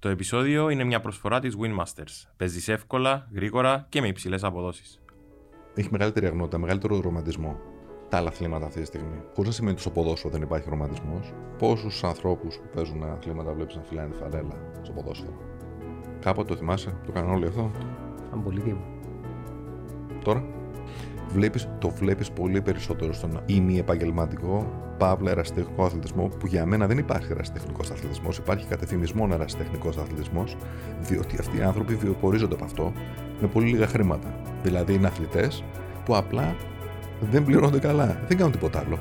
Το επεισόδιο είναι μια προσφορά της Winmasters. Παίζεις εύκολα, γρήγορα και με υψηλές αποδόσεις. Έχει μεγαλύτερη αγνότητα, μεγαλύτερο ρομαντισμό τα άλλα αθλήματα αυτή τη στιγμή. Χωρί να σημαίνει ότι στο ποδόσφαιρο δεν υπάρχει ρομαντισμός; Πόσους ανθρώπους που παίζουν αθλήματα βλέπεις να φυλάνε φανέλα στο ποδόσφαιρο; Κάποτε το θυμάσαι, το κάνουν όλοι αυτό; Αν πολύ δίμο. Τώρα; Βλέπεις, το βλέπεις πολύ περισσότερο στον ημι-επαγγελματικό, παύλα ερασιτεχνικό αθλητισμό, που για μένα δεν υπάρχει ερασιτεχνικός αθλητισμός, υπάρχει κατευθυνισμό ερασιτεχνικός αθλητισμός, διότι αυτοί οι άνθρωποι βιοπορίζονται από αυτό με πολύ λίγα χρήματα. Δηλαδή είναι αθλητές που απλά δεν πληρώνονται καλά, δεν κάνουν τίποτα άλλο.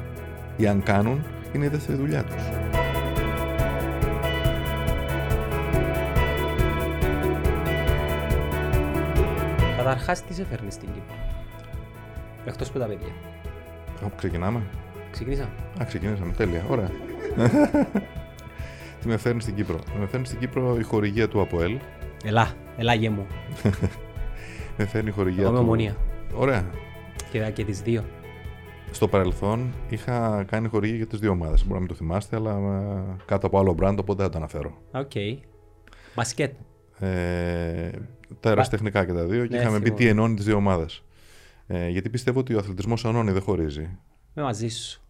Ή αν κάνουν, είναι η δεύτερη δουλειά τους. Καταρχάς, τι σε φέρνει στην Κύπρο; Εκτός από τα παιδιά. Κάπου ξεκινάμε; Ξεκινήσαμε. Α, ξεκινήσαμε. Τέλεια. Ωραία. Τι με φέρνει στην Κύπρο; Με φέρνει στην Κύπρο η χορηγία του ΑΠΟΕΛ. Ελά, ελά γε μου. με φέρνει η χορηγία Εγώ του. με Ομόνοια. Ωραία. Και, και τις δύο. Στο παρελθόν είχα κάνει χορηγία για τις δύο ομάδες. Μπορεί να μην το θυμάστε, αλλά ε, κάτω από άλλο brand, οπότε δεν το αναφέρω. Οκ. Μπασκέτ. Ε, τα ερασιτεχνικά και τα δύο και Ναι, είχαμε πει θυμάμαι. τι ενώνει τις δύο ομάδες. Ε, γιατί πιστεύω ότι ο αθλητισμός ενώνει, δεν χωρίζει. Είμαι μαζί σου.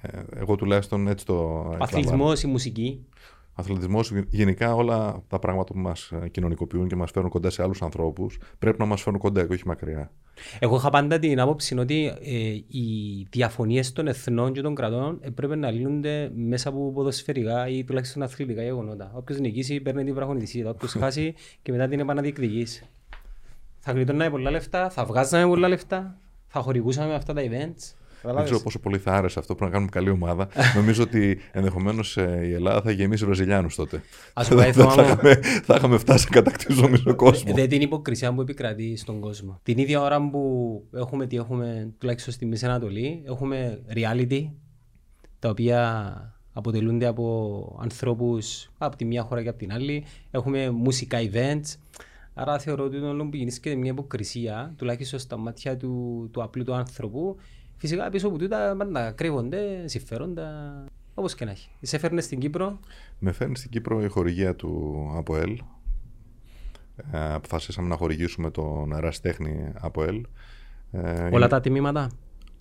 Ε, εγώ τουλάχιστον έτσι το. Ο εκλαμβάνω. αθλητισμός, η μουσική. Αθλητισμός, γενικά όλα τα πράγματα που μας κοινωνικοποιούν και μας φέρνουν κοντά σε άλλους ανθρώπους πρέπει να μας φέρνουν κοντά και όχι μακριά. Εγώ είχα πάντα την άποψη ότι ε, οι διαφωνίες των εθνών και των κρατών έπρεπε να λύνονται μέσα από ποδοσφαιρικά ή τουλάχιστον αθλητικά γεγονότα. Όποιος νικήσει παίρνει την βραχονισίδα. Όποιος χάσει και μετά την επαναδιεκδικήσει. Θα γλιτώναμε πολλά λεφτά, θα βγάζαμε πολλά λεφτά, θα χορηγούσαμε αυτά τα events. Δεν Καταλάβες. ξέρω πόσο πολύ θα άρεσε αυτό. Πρέπει να κάνουμε καλή ομάδα. Νομίζω ότι ενδεχομένως η Ελλάδα θα γεμίσει Βραζιλιάνους τότε. Ας σου πω, θα, θυμάμαι- είχαμε, θα είχαμε φτάσει να κατακτήσουμε μισό κόσμο. Δεν την υποκρισία που επικρατεί στον κόσμο. Την ίδια ώρα που έχουμε τι έχουμε, τουλάχιστον στη Μέσης Ανατολή, έχουμε reality, τα οποία αποτελούνται από ανθρώπους από τη μία χώρα και από την άλλη. Έχουμε μουσικά events. Άρα θεωρώ ότι όλο που γεννήσκεται μια υποκρισία, τουλάχιστον στα μάτια του, του απλού του άνθρωπου, φυσικά πίσω από τούτα πάντα κρύβονται συμφέροντα, όπως και να έχει. Σε έφερνε στην Κύπρο, Με φέρνεις στην Κύπρο η χορηγία του ΑΠΟΕΛ. Ε, αποφασίσαμε να χορηγήσουμε τον ερασιτέχνη ΑΠΟΕΛ. Ε, όλα τα τιμήματα;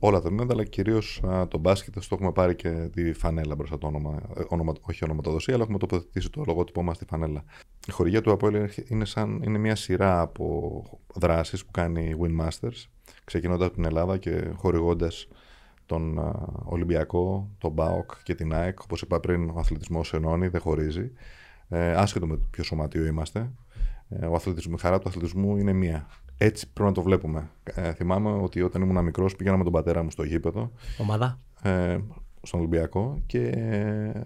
Όλα τα τμήματα, αλλά κυρίως το μπάσκετ. Στο έχουμε πάρει και τη φανέλα μπροστά το όνομα, ε, όνομα όχι ονοματοδοσία, αλλά έχουμε τοποθετήσει το λογότυπό μας στη φανέλα. Η χορηγία του Αποέλ είναι, σαν, είναι μια σειρά από δράσεις που κάνει η Winmasters, ξεκινώντας από την Ελλάδα και χορηγώντας τον α, Ολυμπιακό, τον ΜΠΑΟΚ και την ΑΕΚ. Όπως είπα πριν, ο αθλητισμός ενώνει, δεν χωρίζει. Ε, άσχετο με το ποιο σωματείο είμαστε. Ε, ο αθλητισμός, η χαρά του αθλητισμού είναι μία. Έτσι πρέπει να το βλέπουμε. Ε, θυμάμαι ότι όταν ήμουν μικρός πήγαινα με τον πατέρα μου στο γήπεδο, Ομάδα. ε, στον Ολυμπιακό και ε,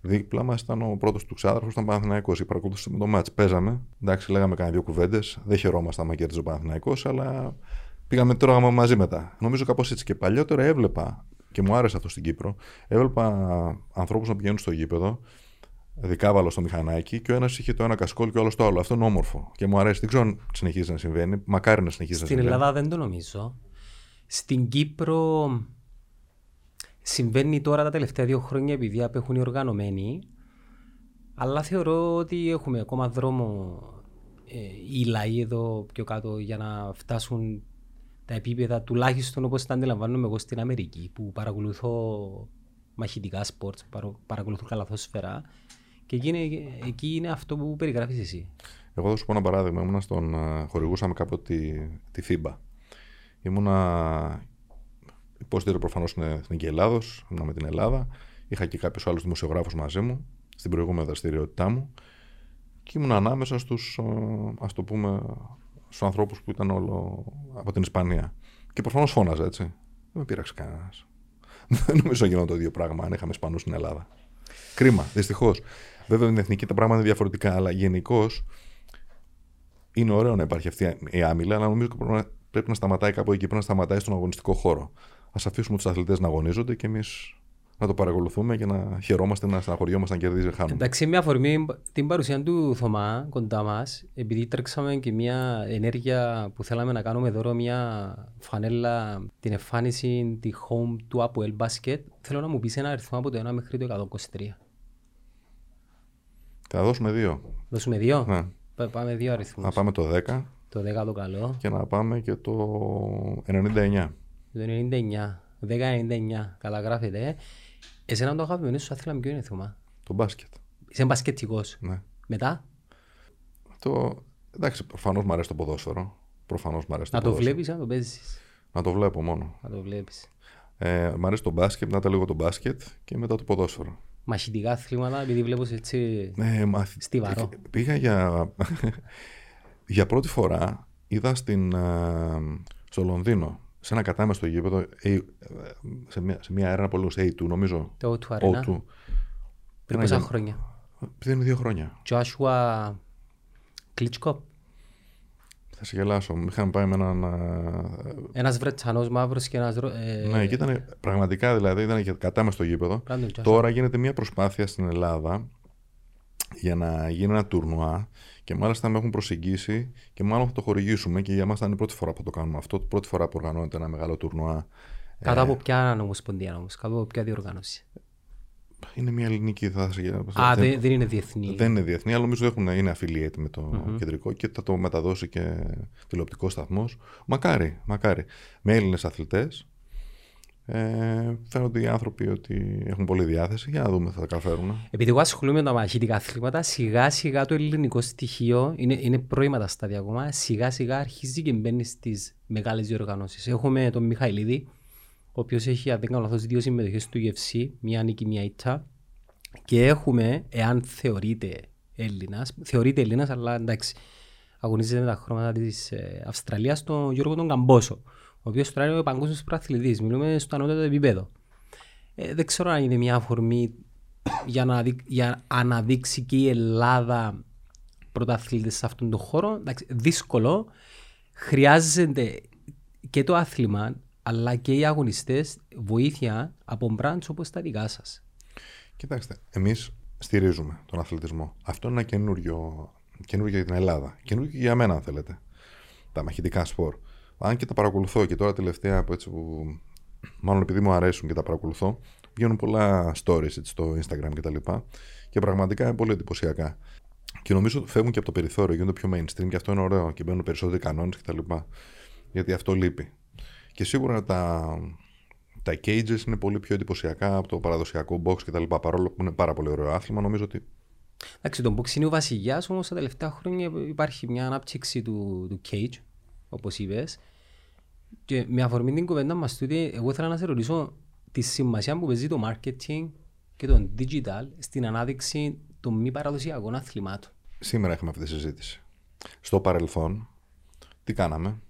δίπλα μας ήταν ο πρώτος του ξάδερφος, ήταν Παναθηναϊκός και παρακολουθούσαμε το μάτς. Παίζαμε, εντάξει, λέγαμε κανένα δύο κουβέντες. Δεν χαιρόμασταν άμα κέρδιζε ο Παναθηναϊκός, αλλά πήγαμε τώρα μαζί μετά. Νομίζω κάπως έτσι. Και παλιότερα έβλεπα, και μου άρεσε αυτό στην Κύπρο, έβλεπα ανθρώπους να πηγαίνουν στο γήπεδο, δικάβαλο στο μηχανάκι, και ο ένας είχε το ένα κασκόλ και ο άλλος το άλλο. Αυτό είναι όμορφο. Και μου αρέσει. Δεν ξέρω αν συνεχίζει να συμβαίνει. Μακάρι να συνεχίζει Στην να συμβαίνει. Ελλάδα δεν το νομίζω. Στην Κύπρο συμβαίνει τώρα τα τελευταία δύο χρόνια επειδή απέχουν οι οργανωμένοι. Αλλά θεωρώ ότι έχουμε ακόμα δρόμο ε, οι λαοί εδώ πιο κάτω για να φτάσουν τα επίπεδα τουλάχιστον όπως τα αντιλαμβάνομαι εγώ στην Αμερική που παρακολουθώ μαχητικά σπορτ, παρο- παρακολουθώ καλαθόσφαιρα και εκεί είναι, εκεί είναι αυτό που περιγράφεις εσύ. Εγώ θα σου πω ένα παράδειγμα. Ήμουνα στον, ε, χορηγούσαμε κάποτε τη, τη FIBA. Ήμουνα υπόστηρο προφανώς στην Εθνική Ελλάδος, ήμουνα με την Ελλάδα. Είχα και κάποιους άλλους δημοσιογράφους μαζί μου στην προηγούμενη δραστηριότητά μου. Και ήμουν ανάμεσα στους, ας το πούμε, στους ανθρώπους που ήταν όλο από την Ισπανία. Και προφανώς φώναζα έτσι. Δεν με πείραξε κανένας. Δεν νομίζω γινόταν το ίδιο πράγμα αν είχαμε Ισπανούς στην Ελλάδα. Κρίμα, δυστυχώς. Βέβαια, με την εθνική τα πράγματα είναι διαφορετικά, αλλά γενικώ είναι ωραίο να υπάρχει αυτή η άμυλα, αλλά νομίζω ότι πρέπει να, πρέπει να σταματάει κάπου εκεί, πρέπει να σταματάει στον αγωνιστικό χώρο. Α αφήσουμε τους αθλητές να αγωνίζονται και εμείς να το παρακολουθούμε και να χαιρόμαστε, να στεναχωριόμαστε, να κερδίζει, να χάνουμε. Εντάξει, με αφορμή την παρουσία του Θωμά κοντά μας, επειδή τρέξαμε και μια ενέργεια που θέλαμε να κάνουμε δώρο, μια φανέλα, την εμφάνιση, τη home του Apple Basket, θέλω να μου πεις ένα αριθμό από το 1 μέχρι το 123. Θα δώσουμε δύο. Δώσουμε δύο; Ναι. Πα- Πάμε δύο αριθμούς. Να πάμε το 10 Το 10 το καλό. και να πάμε και το 99. Το 99. 10-99. Καλά γράφεται. Ε. Εσένα το αγαπημένο σου άθλημα ποιο είναι θυμά. Το μπάσκετ. Είσαι μπασκετικός. Ναι. Μετά; Το... Εντάξει, προφανώς μου αρέσει το ποδόσφαιρο. Προφανώς μου αρέσει το να το ποδόσφαιρο. βλέπεις να το παίζεις. Να το βλέπω μόνο. Να το βλέπεις. Ε, μ' αρέσει το μπάσκετ, μετά λίγο το μπάσκετ και μετά το ποδόσφαιρο. Μαχητικά αθλήματα επειδή βλέπω σε έτσι Ναι, μάθη... στιβαρό. Πήγα για... για πρώτη φορά, είδα στην, ε, στο Λονδίνο, σε ένα κατάμεστο γήπεδο, A- σε μια, σε μια έρευνα πολύ γνωστή, A2 νομίζω. Το O2 Arena. O2. Πριν Ένα πόσα για- χρόνια; Πριν είναι δύο χρόνια. Joshua Klitschko. Θα σε γελάσω. Είχαμε πάει με έναν. ε, Ένας Βρετσανός μαύρος και ένας... Ρο- Ε, Ναι, και ήταν πραγματικά δηλαδή ήταν και κατάμεστο γήπεδο. Πράγματι, Joshua. Τώρα γίνεται μια προσπάθεια στην Ελλάδα για να γίνει ένα τουρνουά και μάλιστα με έχουν προσεγγίσει και μάλλον θα το χορηγήσουμε και για μας θα είναι η πρώτη φορά που το κάνουμε αυτό. Πρώτη φορά που οργανώνεται ένα μεγάλο τουρνουά. Κάτω Ε. από ποια ομοσπονδία όμως, κάτω από ποια διοργάνωση; Είναι μια ελληνική. Θα, σε- Α, δεν, δεν, δεν είναι διεθνή. δεν είναι διεθνή, αλλά νομίζω έχουν, είναι affiliate με το κεντρικό και θα το μεταδώσει και τηλεοπτικός σταθμός. Μακάρι, μακάρι. Με Έλληνες αθλητές. Ε, φαίνονται οι άνθρωποι ότι έχουν πολλή διάθεση. Για να δούμε, θα τα καταφέρουν. Επειδή εγώ ασχολούμαι με τα μαχητικά αθλήματα, σιγά σιγά το ελληνικό στοιχείο είναι, είναι πρώιμα τα στάδια ακόμα. Σιγά σιγά αρχίζει και μπαίνει στις μεγάλες διοργανώσεις. Έχουμε τον Μιχαηλίδη, ο οποίος έχει, αν δεν κάνω λάθος, δύο συμμετοχές του UFC, μία νίκη, μία ήττα. Και έχουμε, εάν θεωρείται Έλληνας, θεωρείται Έλληνας, αλλά εντάξει, αγωνίζεται με τα χρώματα της Αυστραλίας, τον Γιώργο τον Καμπόσο, ο οποίος τώρα είναι ο παγκόσμιος προαθλητή. Μιλούμε στο ανώτατο επίπεδο. Ε, δεν ξέρω αν είναι μια αφορμή για να, δει- για να αναδείξει και η Ελλάδα πρωταθλητές σε αυτόν τον χώρο. Εντάξει, δύσκολο. Χρειάζεται και το άθλημα αλλά και οι αγωνιστές βοήθεια από μπραντς όπως τα δικά σας. Κοιτάξτε, εμείς στηρίζουμε τον αθλητισμό. Αυτό είναι ένα καινούριο, καινούριο για την Ελλάδα. Καινούριο και για μένα, αν θέλετε. Τα μαχητικά σπορ. Αν και τα παρακολουθώ και τώρα τελευταία από έτσι που. Μάλλον επειδή μου αρέσουν και τα παρακολουθώ, βγαίνουν πολλά stories έτσι, στο Instagram κτλ. Και, και πραγματικά είναι πολύ εντυπωσιακά. Και νομίζω ότι φεύγουν και από το περιθώριο, γίνονται πιο mainstream και αυτό είναι ωραίο και μπαίνουν περισσότεροι κανόνες κτλ. Γιατί αυτό λείπει. Και σίγουρα τα, τα cages είναι πολύ πιο εντυπωσιακά από το παραδοσιακό box κτλ. Παρόλο που είναι πάρα πολύ ωραίο άθλημα, νομίζω ότι Εντάξει, το box είναι ο βασιλιάς, όμως τα τελευταία χρόνια υπάρχει μια ανάπτυξη του, του cage, όπως είπες. Και με αφορμή την κουβέντα μας τούτη, εγώ ήθελα να σε ρωτήσω τη σημασία που παίζει το marketing και το digital στην ανάδειξη των μη παραδοσιακών αθλημάτων. σήμερα έχουμε αυτή τη συζήτηση. Στο παρελθόν, τι κάναμε;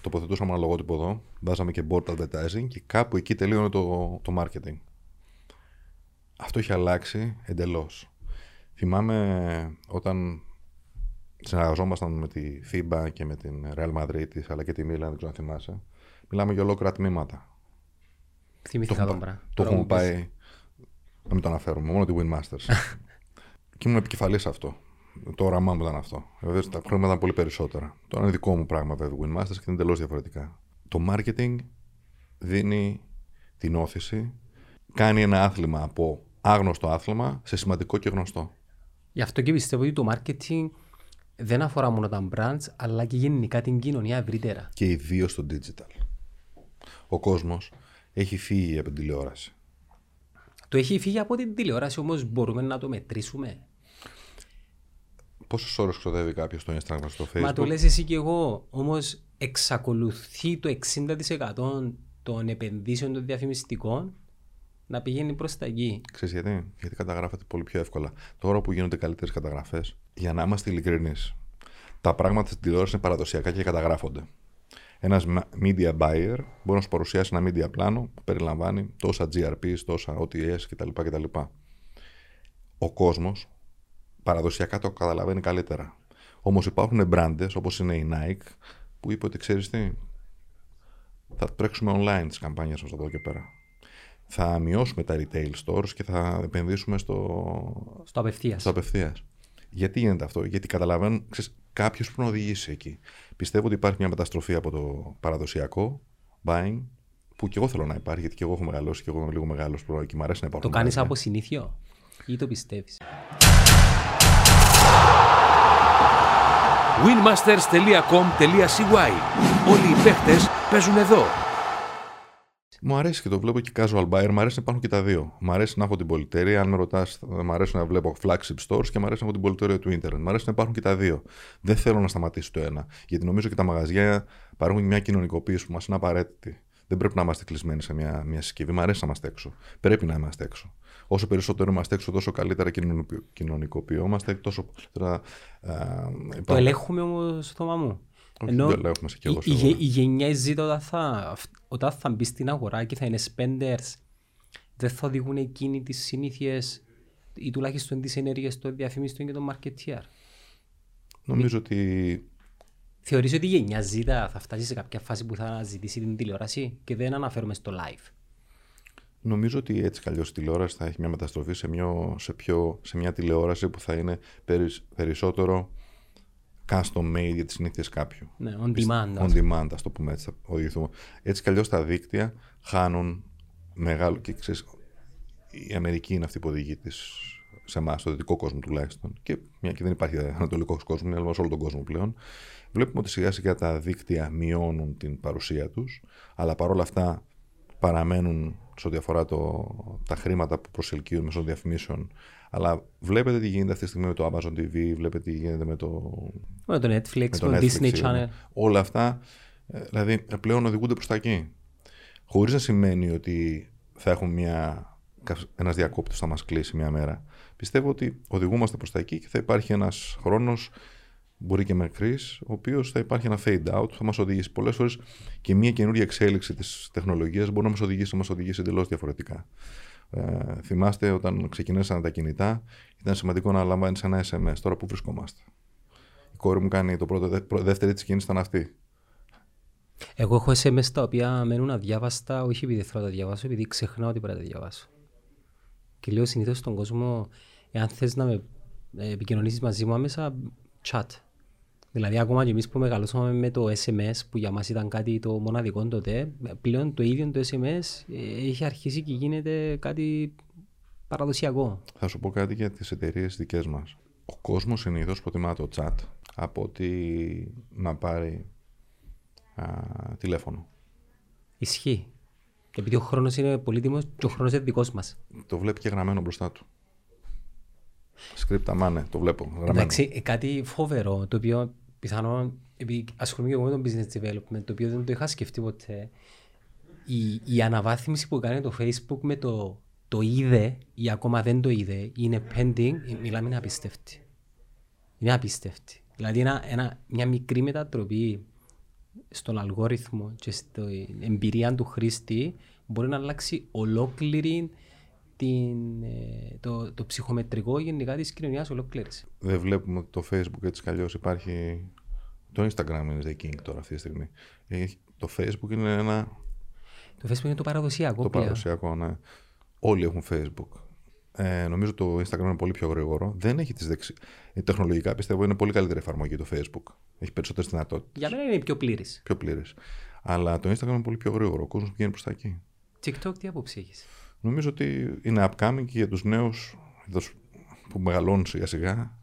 Τοποθετούσαμε ένα λογότυπο εδώ, βάζαμε και board advertising και κάπου εκεί τελείωνε το, το marketing. Αυτό έχει αλλάξει εντελώς. Θυμάμαι όταν συνεργαζόμασταν με τη FIBA και με την Real Madrid της, αλλά και τη Milan, δεν ξέρω αν θυμάσαι. Μιλάμε για ολόκληρα τμήματα. Θυμήθηκα τον πα- πράγμα. το Τώρα έχουμε που πες. πάει. Να μην το αναφέρουμε, μόνο τη Win Masters. και ήμουν επικεφαλής σε αυτό. Το όραμά μου ήταν αυτό. Βέβαια τα χρόνια ήταν πολύ περισσότερα. Τώρα είναι δικό μου πράγμα βέβαια Win Masters και είναι εντελώς διαφορετικά. Το marketing δίνει την όθηση, κάνει ένα άθλημα από άγνωστο άθλημα σε σημαντικό και γνωστό. Γι' αυτό και πιστεύω ότι το marketing δεν αφορά μόνο τα brands, αλλά και γενικά την κοινωνία ευρύτερα. Και ιδίως στο digital. Ο κόσμος έχει φύγει από την τηλεόραση. Το έχει φύγει από την τηλεόραση, όμως μπορούμε να το μετρήσουμε. Πόσε ώρες ξοδεύει κάποιος στο Instagram, στο Facebook; Μα το λες εσύ και εγώ, όμως εξακολουθεί το 60% των επενδύσεων των διαφημιστικών να πηγαίνει προς τα εκεί. Ξέρεις γιατί; Γιατί καταγράφεται πολύ πιο εύκολα. Τώρα που γίνονται καλύτερες καταγραφές, για να είμαστε ειλικρινείς, τα πράγματα στην τηλεόραση είναι παραδοσιακά και καταγράφονται. Ένας media buyer μπορεί να σου παρουσιάσει ένα media πλάνο που περιλαμβάνει τόσα GRPs, τόσα OTS κτλ. κτλ. Ο κόσμος παραδοσιακά το καταλαβαίνει καλύτερα. Όμως υπάρχουν μπράντες όπως είναι η Nike που είπε ότι ξέρεις τι, θα τρέξουμε online τις καμπάνιες μας από εδώ και πέρα. Θα μειώσουμε τα retail stores και θα επενδύσουμε στο, Στο απευθείας. στο απευθείας. Γιατί γίνεται αυτό, Γιατί καταλαβαίνω κάποιος που να οδηγήσει εκεί. Πιστεύω ότι υπάρχει μια μεταστροφή από το παραδοσιακό buying, που και εγώ θέλω να υπάρχει, γιατί και εγώ έχω μεγαλώσει και εγώ είμαι λίγο μεγάλος πρόεδρο και να υπάρχουν. Το κάνεις από συνήθω ή το πιστεύεις; winmasters.com.cy Όλοι οι παίχτες παίζουν εδώ. Μου αρέσει και το βλέπω και casual buyer. Μου αρέσει να υπάρχουν και τα δύο. Μου αρέσει να έχω την πολυτέλεια. Αν με ρωτάς, μου αρέσει να βλέπω flagship stores και μου αρέσει να έχω την πολυτέλεια του Ιντερνετ. Μου αρέσει να υπάρχουν και τα δύο. Δεν θέλω να σταματήσει το ένα. Γιατί νομίζω και τα μαγαζιά παρέχουν μια κοινωνικοποίηση που μας είναι απαραίτητη. Δεν πρέπει να είμαστε κλεισμένοι σε μια, μια συσκευή. Μου αρέσει να είμαστε έξω. Πρέπει να είμαστε έξω. Όσο περισσότερο είμαστε έξω, τόσο καλύτερα κοινωνικοποιούμαστε, τόσο καλύτερα. το ελέγχουμε όμως το στόμα μου. Όχι, Ενώ δεν ελέγχουμε σε η, η, η, γενιά ζήτα όταν θα, όταν θα μπει στην αγορά και θα είναι spenders, δεν θα οδηγούν εκείνοι τις συνήθειες ή τουλάχιστον τις ενέργειες των διαφημιστών και των marketeer. Νομίζω ότι Θεωρείς ότι η γενιά ζήτα θα φτάσει σε κάποια φάση που θα αναζητήσει την τηλεόραση και δεν αναφέρουμε στο live; Νομίζω ότι έτσι καλώ η τηλεόραση θα έχει μια μεταστροφή σε, μια, σε, πιο, σε μια τηλεόραση που θα είναι περισσότερο custom made για τις συνήθειες κάποιου. Ναι, on demand. On demand, ας το πούμε έτσι. Θα οδηγηθούμε. Έτσι κι τα δίκτυα χάνουν μεγάλο. Και ξέρεις, η Αμερική είναι αυτή που οδηγεί τις, σε εμάς, στο δυτικό κόσμο τουλάχιστον. Και μια και δεν υπάρχει ανατολικός κόσμος, είναι σε όλο τον κόσμο πλέον. Βλέπουμε ότι σιγά σιγά τα δίκτυα μειώνουν την παρουσία τους, αλλά παρόλα αυτά παραμένουν σε ό,τι αφορά το, τα χρήματα που προσελκύουν μέσω διαφημίσεων. Αλλά βλέπετε τι γίνεται αυτή τη στιγμή με το Amazon TV, βλέπετε τι γίνεται με το, με το Netflix, με το, Disney Channel. Όλα αυτά ε, δηλαδή πλέον οδηγούνται προς τα εκεί. Χωρίς να σημαίνει ότι θα έχουμε μια, ένας διακόπτης θα μας κλείσει μια μέρα. Πιστεύω ότι οδηγούμαστε προς τα εκεί και θα υπάρχει ένας χρόνος μπορεί και μακρύς, ο οποίος θα υπάρχει ένα fade out, θα μας οδηγήσει πολλές φορές και μια καινούργια εξέλιξη της τεχνολογίας μπορεί να μας οδηγήσει, να μας οδηγήσει εντελώς διαφορετικά. Ε, θυμάστε όταν ξεκινήσαν τα κινητά, ήταν σημαντικό να λαμβάνεις ένα SMS. Τώρα που βρισκόμαστε. Η κόρη μου κάνει το πρώτο, δεύτερη της κίνησης ήταν αυτή. Εγώ έχω SMS τα οποία μένουν αδιάβαστα, όχι επειδή θέλω να τα διαβάσω, επειδή ξεχνάω ότι πρέπει να τα διαβάσω. Και λέω συνήθως στον κόσμο, εάν θες να με ε, επικοινωνήσεις μαζί μου άμεσα, chat. Δηλαδή ακόμα και εμείς που μεγαλώσαμε με το SMS που για μας ήταν κάτι το μοναδικό τότε, πλέον το ίδιο το SMS ε, έχει αρχίσει και γίνεται κάτι παραδοσιακό. Θα σου πω κάτι για τις εταιρείες δικές μας. Ο κόσμος συνήθως προτιμά το chat από ότι να πάρει α, τηλέφωνο. Ισχύει. Και επειδή ο χρόνος είναι πολύτιμος και ο χρόνος είναι δικός μας. Το βλέπει και γραμμένο μπροστά του. Σκρίπτα μάνε, το βλέπω. Γραμμένο. Εντάξει, ε, κάτι φοβερό, το οποίο πιθανόν, επειδή ασχολούμαι και εγώ με το business development, το οποίο δεν το είχα σκεφτεί ποτέ, η, η αναβάθμιση που κάνει το Facebook με το, το είδε ή ακόμα δεν το είδε, είναι pending, μιλάμε είναι απίστευτη. Είναι απίστευτη. Δηλαδή ένα, ένα, μια μικρή μετατροπή στον αλγόριθμο και στην εμπειρία του χρήστη μπορεί να αλλάξει ολόκληρη την, ε, το, το ψυχομετρικό γενικά της κοινωνίας ολόκληρης. Δεν βλέπουμε ότι το Facebook έτσι κι υπάρχει. Το Instagram είναι the king τώρα αυτή τη στιγμή. Το Facebook είναι ένα. Το Facebook είναι το παραδοσιακό. Το παραδοσιακό, ναι. Όλοι έχουν Facebook. Ε, νομίζω το Instagram είναι πολύ πιο γρήγορο. Δεν έχει τις δεξι... Ε, τεχνολογικά πιστεύω είναι πολύ καλύτερη εφαρμογή το Facebook. Έχει περισσότερες δυνατότητες. Για μένα είναι πιο πλήρης. Πιο πλήρης. Αλλά το Instagram είναι πολύ πιο γρήγορο. Ο κόσμος πηγαίνει προς τα εκεί. TikTok τι άποψη έχεις; Νομίζω ότι είναι upcoming και για τους νέους που μεγαλώνουν σιγά σιγά.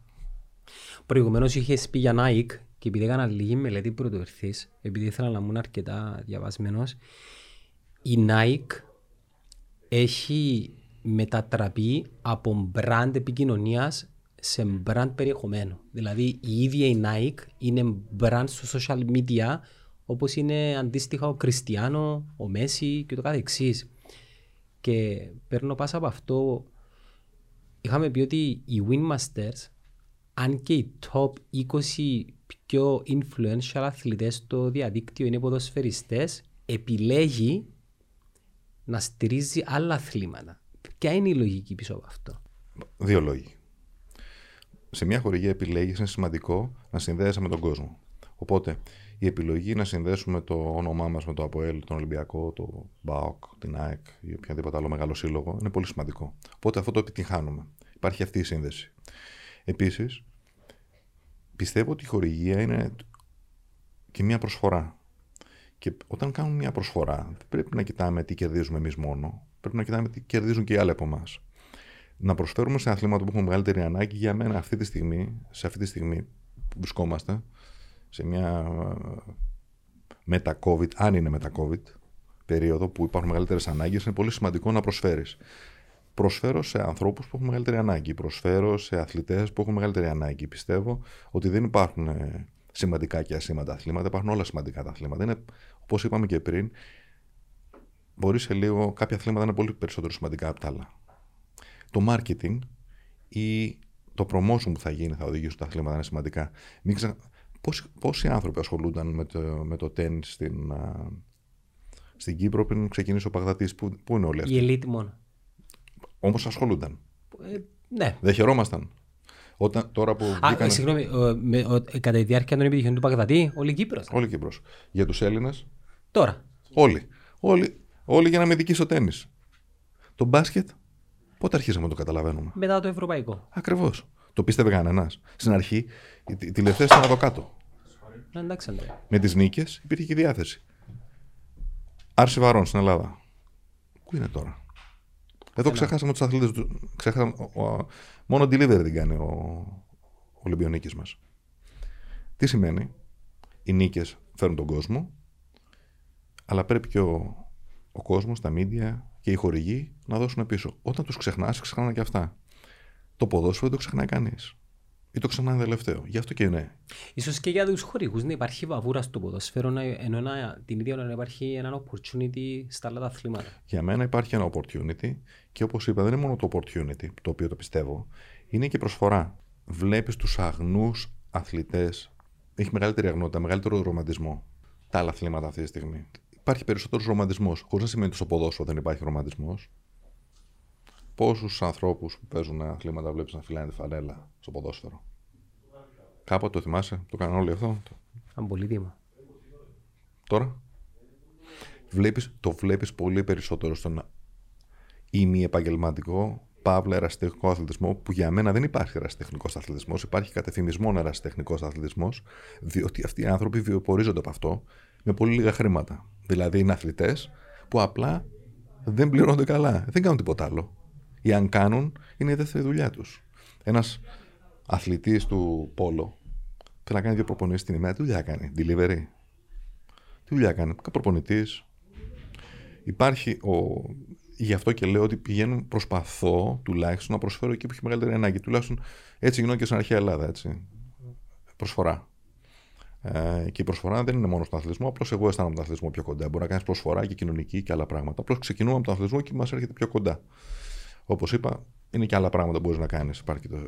Προηγουμένως είχες πει για Nike και επειδή έκανα λίγη μελέτη πρωτοερθής, επειδή ήθελα να ήμουν αρκετά διαβασμένος, η Nike έχει μετατραπεί από brand επικοινωνίας σε brand περιεχομένου. Δηλαδή η ίδια η Nike είναι brand στο social media όπως είναι αντίστοιχα ο Κριστιανό, ο Μέση και το κάθε εξής. Και παίρνω πάσα από αυτό, είχαμε πει ότι οι Winmasters, αν και οι top 20 πιο influential αθλητές στο διαδίκτυο είναι ποδοσφαιριστές, επιλέγει να στηρίζει άλλα αθλήματα. Ποια είναι η λογική πίσω από αυτό; Δύο λόγοι. Σε μια χορηγία επιλέγεις είναι σημαντικό να συνδέεσαι με τον κόσμο. Οπότε η επιλογή να συνδέσουμε το όνομά μας με το ΑΠΟΕΛ, τον Ολυμπιακό, το ΜΠΑΟΚ, την ΑΕΚ ή οποιαδήποτε άλλο μεγάλο σύλλογο είναι πολύ σημαντικό. Οπότε αυτό το επιτυχάνουμε. Υπάρχει αυτή η σύνδεση. Επίσης, πιστεύω ότι η χορηγία είναι και μια προσφορά. Και όταν κάνουμε μια προσφορά, δεν πρέπει να κοιτάμε τι κερδίζουμε εμείς μόνο. Πρέπει να κοιτάμε τι κερδίζουν και οι άλλοι από εμάς. Να προσφέρουμε σε αθλήματα που έχουν μεγαλύτερη ανάγκη, για μένα αυτή τη στιγμή, σε αυτή τη στιγμή που βρισκόμαστε, σε μια ε, μετα-COVID, αν είναι μετα-COVID, περίοδο που υπάρχουν μεγαλύτερες ανάγκες, είναι πολύ σημαντικό να προσφέρεις. Προσφέρω σε ανθρώπους που έχουν μεγαλύτερη ανάγκη. Προσφέρω σε αθλητές που έχουν μεγαλύτερη ανάγκη. Πιστεύω ότι δεν υπάρχουν ε, σημαντικά και ασήμαντα αθλήματα, υπάρχουν όλα σημαντικά τα αθλήματα. Είναι, όπως είπαμε και πριν, μπορεί σε λίγο κάποια αθλήματα να είναι πολύ περισσότερο σημαντικά από τα άλλα. Το marketing ή το promotion που θα γίνει θα οδηγήσουν τα αθλήματα είναι σημαντικά. Μην ξα... πόσοι, πόσοι άνθρωποι ασχολούνταν με το, με το τέννις στην, α, στην Κύπρο πριν ξεκινήσει ο Παγδατής; Πού, πού είναι όλοι αυτοί; Η elite μόνο. Όμως ασχολούνταν. Ε, ναι. Δεν χαιρόμασταν. Όταν, τώρα που Α, βγήκανε... συγγνώμη, ο- με- ο- κατά τη διάρκεια των επιτυχιών του Παγδατή, όλη η Κύπρος. Όλη η Κύπρος. Για τους Έλληνες, Τώρα. όλοι. Όλοι, όλοι για να με ειδικοί στο τέννις. Το μπάσκετ, πότε αρχίσαμε να το καταλαβαίνουμε; Μετά το ευρωπαϊκό. Ακριβώς. Το πίστευε κανένας. Στην αρχή οι οι τηλευτέ ήταν από κάτω. Ε, Εντάξει, Αντρέα. Με τις νίκες υπήρχε και η διάθεση. Άρση Βαρών στην Ελλάδα. Πού είναι τώρα; Εδώ ξέχασαμε τους αθλητές. του- Ξέχασαμε, ο- ο- μόνο delivery δεν κάνει ο, ο Ολυμπιονίκης μας. Τι σημαίνει; Οι νίκες φέρνουν τον κόσμο, αλλά πρέπει και ο, ο κόσμος, τα μίντια και οι χορηγοί να δώσουν πίσω. Όταν τους ξεχνάς, ξεχνάνε και αυτά. Το ποδόσφαιρο δεν το ξεχνάει κανείς. Ή το ξεχνάνε τελευταίο. Γι' αυτό και είναι. Ίσως και για τους χορηγούς να υπάρχει βαβούρα στο ποδόσφαιρο, να- ενώ να, την ίδια ώρα να υπάρχει ένα opportunity στα άλλα τα αθλήματα. Για μένα υπάρχει ένα opportunity και όπως είπα δεν είναι μόνο το opportunity το οποίο το πιστεύω, είναι και προσφορά. Βλέπεις τους αγνούς αθλητές, έχει μεγαλύτερη αγνότητα, μεγαλύτερο ρομαντισμό τα άλλα αθλήματα αυτή τη στιγμή. Υπάρχει περισσότερος ρομαντισμός. Χωρίς να σημαίνει ότι στο ποδόσφαιρο δεν υπάρχει ρομαντισμός. Πόσους ανθρώπους που παίζουν αθλήματα βλέπεις να φυλάνε τη φανέλα στο ποδόσφαιρο; Κάποτε το θυμάσαι, το κάνουν όλοι αυτό; Αν πολύτιμο. Τώρα; Βλέπεις, το βλέπεις πολύ περισσότερο στον ημιεπαγγελματικό παύλα ερασιτεχνικό αθλητισμό, που για μένα δεν υπάρχει ερασιτεχνικός αθλητισμός, υπάρχει κατεφημισμό ερασιτεχνικός αθλητισμός, διότι αυτοί οι άνθρωποι βιοπορίζονται από αυτό με πολύ λίγα χρήματα. Δηλαδή είναι αθλητές που απλά δεν πληρώνονται καλά, δεν κάνουν τίποτα άλλο. Ή αν κάνουν, είναι η δεύτερη δουλειά τους. Ένας αθλητής του Πόλο θέλει να κάνει δύο προπονήσεις την ημέρα, τι δουλειά κάνει, delivery. Τι δουλειά κάνει, προπονητής. Υπάρχει ο. Γι' αυτό και λέω ότι πηγαίνουν, προσπαθώ τουλάχιστον να προσφέρω εκεί που έχει μεγαλύτερη ανάγκη. Τουλάχιστον έτσι γινόταν και στην αρχαία Ελλάδα. Έτσι. Προσφορά. Ε, και η προσφορά δεν είναι μόνο στον αθλητισμό. Απλώς εγώ αισθάνομαι τον αθλητισμό πιο κοντά. Μπορεί να κάνεις προσφορά και κοινωνική και άλλα πράγματα. Απλώς ξεκινούμε από τον αθλητισμό και μας έρχεται πιο κοντά. Όπως είπα, είναι και άλλα πράγματα που μπορείς να κάνεις. Υπάρχει και το,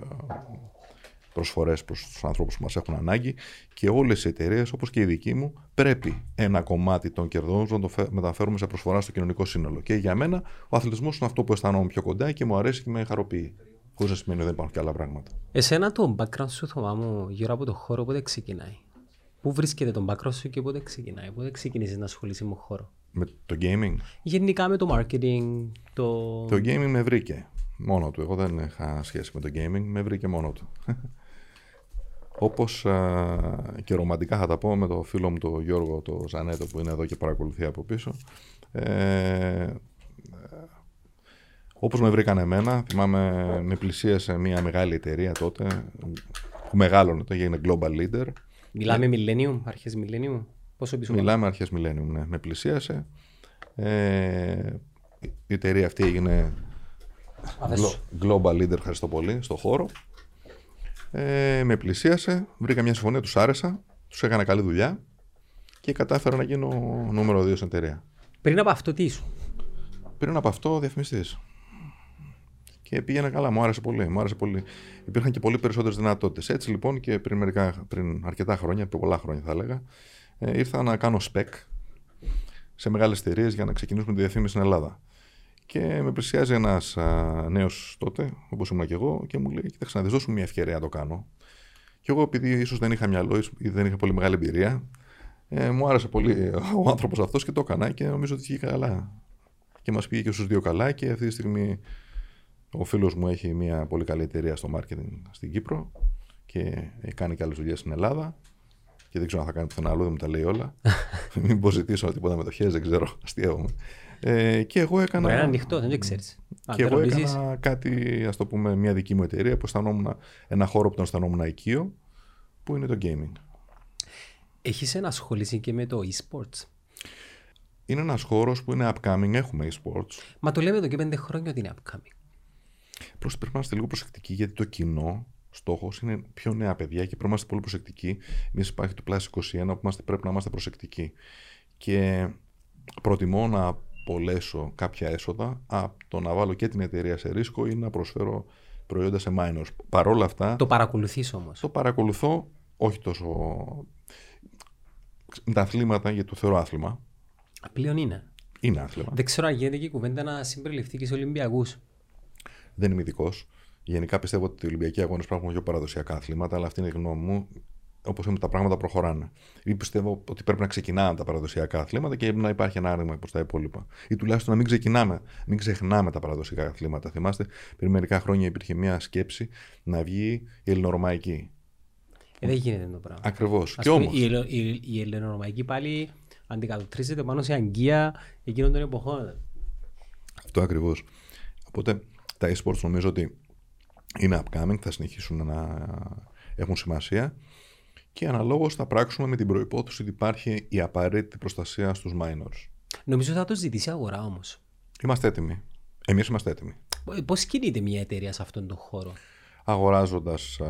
προσφορές προς τους ανθρώπους που μας έχουν ανάγκη και όλες οι εταιρείες, όπως και η δική μου, πρέπει ένα κομμάτι των κερδών να το φε- μεταφέρουμε σε προσφορά στο κοινωνικό σύνολο. Και για μένα, ο αθλητισμός είναι αυτό που αισθάνομαι πιο κοντά και μου αρέσει και με χαροποιεί. Χωρίς να σημαίνει ότι δεν υπάρχουν και άλλα πράγματα. Εσένα το background σου, Θωμά μου, γύρω από το χώρο, πότε ξεκινάει; Πού βρίσκεται το background σου και πότε ξεκινάει; Πότε ξεκινήσεις να ασχολείσαι με χώρο; Με το gaming; Γενικά με το marketing, το... Το gaming με βρήκε μόνο του. Εγώ δεν είχα σχέση με το gaming, με βρήκε μόνο του. Όπως και ρομαντικά θα τα πω με το φίλο μου τον Γιώργο το Ζανέτο που είναι εδώ και παρακολουθεί από πίσω. Ε, Όπως με βρήκαν εμένα, θυμάμαι με πλησίασε μια μεγάλη εταιρεία τότε που μεγάλωνε, το έγινε Global Leader. Μιλάμε millennium, αρχές millennium. Πόσο πίσω πάμε; Μιλάμε αρχές Millennium, ναι. Με πλησίασε. Ε, η εταιρεία αυτή έγινε Αφέσου. Glo- Global Leader, ευχαριστώ πολύ, στο χώρο. Ε, με πλησίασε, βρήκα μια συμφωνία, τους άρεσα, τους έκανα καλή δουλειά και κατάφερα να γίνω νούμερο 2 στην εταιρεία. Πριν από αυτό τι ήσουν; Πριν από αυτό, διαφημιστής. Και πήγαινε καλά, μου άρεσε πολύ. Μου άρεσε πολύ. Υπήρχαν και πολύ περισσότερες δυνατότητες. Έτσι λοιπόν και πριν, μερικά, πριν αρκετά χρόνια, πριν πολλά χρόνια θα έλεγα, ε, ήρθα να κάνω spec σε μεγάλες εταιρείες για να ξεκινήσουμε τη διαφήμιση στην Ελλάδα. Και με πλησιάζει ένας νέος τότε, όπως ήμουν και εγώ, και μου λέει: Κοίταξε να δεις, δώσουμε μια ευκαιρία να το κάνω. Και εγώ, επειδή ίσως δεν είχα μυαλό ή δεν είχα πολύ μεγάλη εμπειρία, ε, μου άρεσε πολύ ο άνθρωπος αυτός και το έκανα και νομίζω ότι βγήκε καλά και μας πήγε και στους δύο καλά και αυτή τη στιγμή ο φίλος μου έχει μια πολύ καλή εταιρεία στο marketing στην Κύπρο και έχει κάνει και άλλες δουλειές στην Ελλάδα και δεν ξέρω αν θα κάνει πουθενά άλλο, δεν μου τα λέει όλα. Μην υποζητήσω τίποτα με το χέρι, δεν ξέρω, αστείευομαι. Ε, και εγώ έκανα. Μπορεί να ανοιχτό, δεν ξέρεις. Και εγώ έκανα κάτι, ας το πούμε, μια δική μου εταιρεία που αισθανόμουν ένα χώρο που τον αισθανόμουν οικείο, που είναι το gaming. Έχεις ενασχοληθεί και με το e-sports; Είναι ένας χώρος που είναι upcoming, έχουμε e-sports. Μα το λέμε εδώ και πέντε χρόνια ότι είναι upcoming. Πρέπει να είστε λίγο προσεκτικοί γιατί το κοινό στόχος είναι πιο νέα παιδιά και πρέπει να είμαστε πολύ προσεκτικοί. Εμείς υπάρχει το Plus 21 που είμαστε, πρέπει να είμαστε προσεκτικοί. Και προτιμώ να απολέσω κάποια έσοδα από το να βάλω και την εταιρεία σε ρίσκο ή να προσφέρω προϊόντα σε minors. Παρ' όλα αυτά. Το παρακολουθείς όμως; Το παρακολουθώ, όχι τόσο. Τα αθλήματα, γιατί το θεωρώ άθλημα. Πλέον είναι. Είναι άθλημα. Δεν ξέρω αν γίνεται και η κουβέντα να συμπεριληφθεί και σε Ολυμπιακούς. Δεν είμαι ειδικός. Γενικά πιστεύω ότι οι Ολυμπιακοί αγώνες πρέπει να έχουν πιο παραδοσιακά αθλήματα, αλλά αυτή είναι η γνώμη μου. Όπως είναι τα πράγματα προχωράνε. Ή πιστεύω ότι πρέπει να ξεκινάμε τα παραδοσιακά αθλήματα και να υπάρχει ένα άνοιγμα προς τα υπόλοιπα. Ή τουλάχιστον να μην ξεκινάμε, μην ξεχνάμε τα παραδοσιακά αθλήματα. Θυμάστε, πριν μερικά χρόνια υπήρχε μια σκέψη να βγει η ελληνορωμαϊκή. Ε, δεν γίνεται το πράγμα. Ακριβώς. Ας Και πούμε, όμω. Η, Ελλο- η, η ελληνορωμαϊκή πάλι αντικατοπτρίζεται πάνω σε αγκία εκείνων των εποχών. Αυτό ακριβώς. Οπότε τα e-sports νομίζω ότι είναι upcoming, θα συνεχίσουν να έχουν σημασία και αναλόγως θα πράξουμε με την προϋπόθεση ότι υπάρχει η απαραίτητη προστασία στους minors. Νομίζω θα το ζητήσει η αγορά όμως. Είμαστε έτοιμοι. Εμείς είμαστε έτοιμοι. Πώς κινείται μια εταιρεία σε αυτόν τον χώρο, Αγοράζοντας α,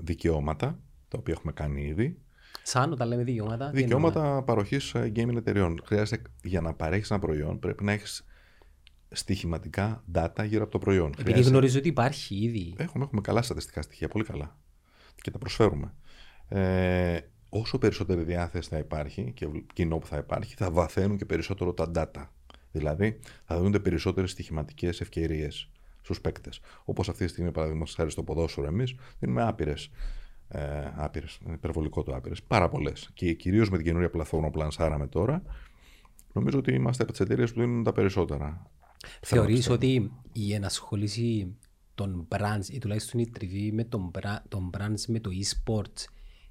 δικαιώματα, τα οποία έχουμε κάνει ήδη, Σαν όταν λέμε δικαιώματα. τι δικαιώματα παροχής ε, gaming εταιρεών. Χρειάζεται για να παρέχεις ένα προϊόν πρέπει να έχεις στοιχηματικά data γύρω από το προϊόν. Επειδή Χρειάζεται- γνωρίζω ότι υπάρχει ήδη. Έχουμε, έχουμε καλά στατιστικά στοιχεία, πολύ καλά. Και τα προσφέρουμε. Ε, όσο περισσότερη διάθεση θα υπάρχει και κοινό που θα υπάρχει, θα βαθαίνουν και περισσότερο τα data. Δηλαδή, θα δίνονται περισσότερες στοιχηματικές ευκαιρίες στους παίκτες. Όπως αυτή τη στιγμή, παραδείγματος χάρη στο ποδόσφαιρο, εμείς δίνουμε άπειρες. Ε, άπειρες, είναι υπερβολικό το άπειρες. Πάρα πολλές. Και κυρίως με την καινούργια πλατφόρμα που λανσάραμε τώρα, νομίζω ότι είμαστε από τις εταιρείες που δίνουν τα περισσότερα. Θεωρείς ότι η ενασχόληση των brands ή τουλάχιστον η τριβή με τον, bra- των brands με το e-sports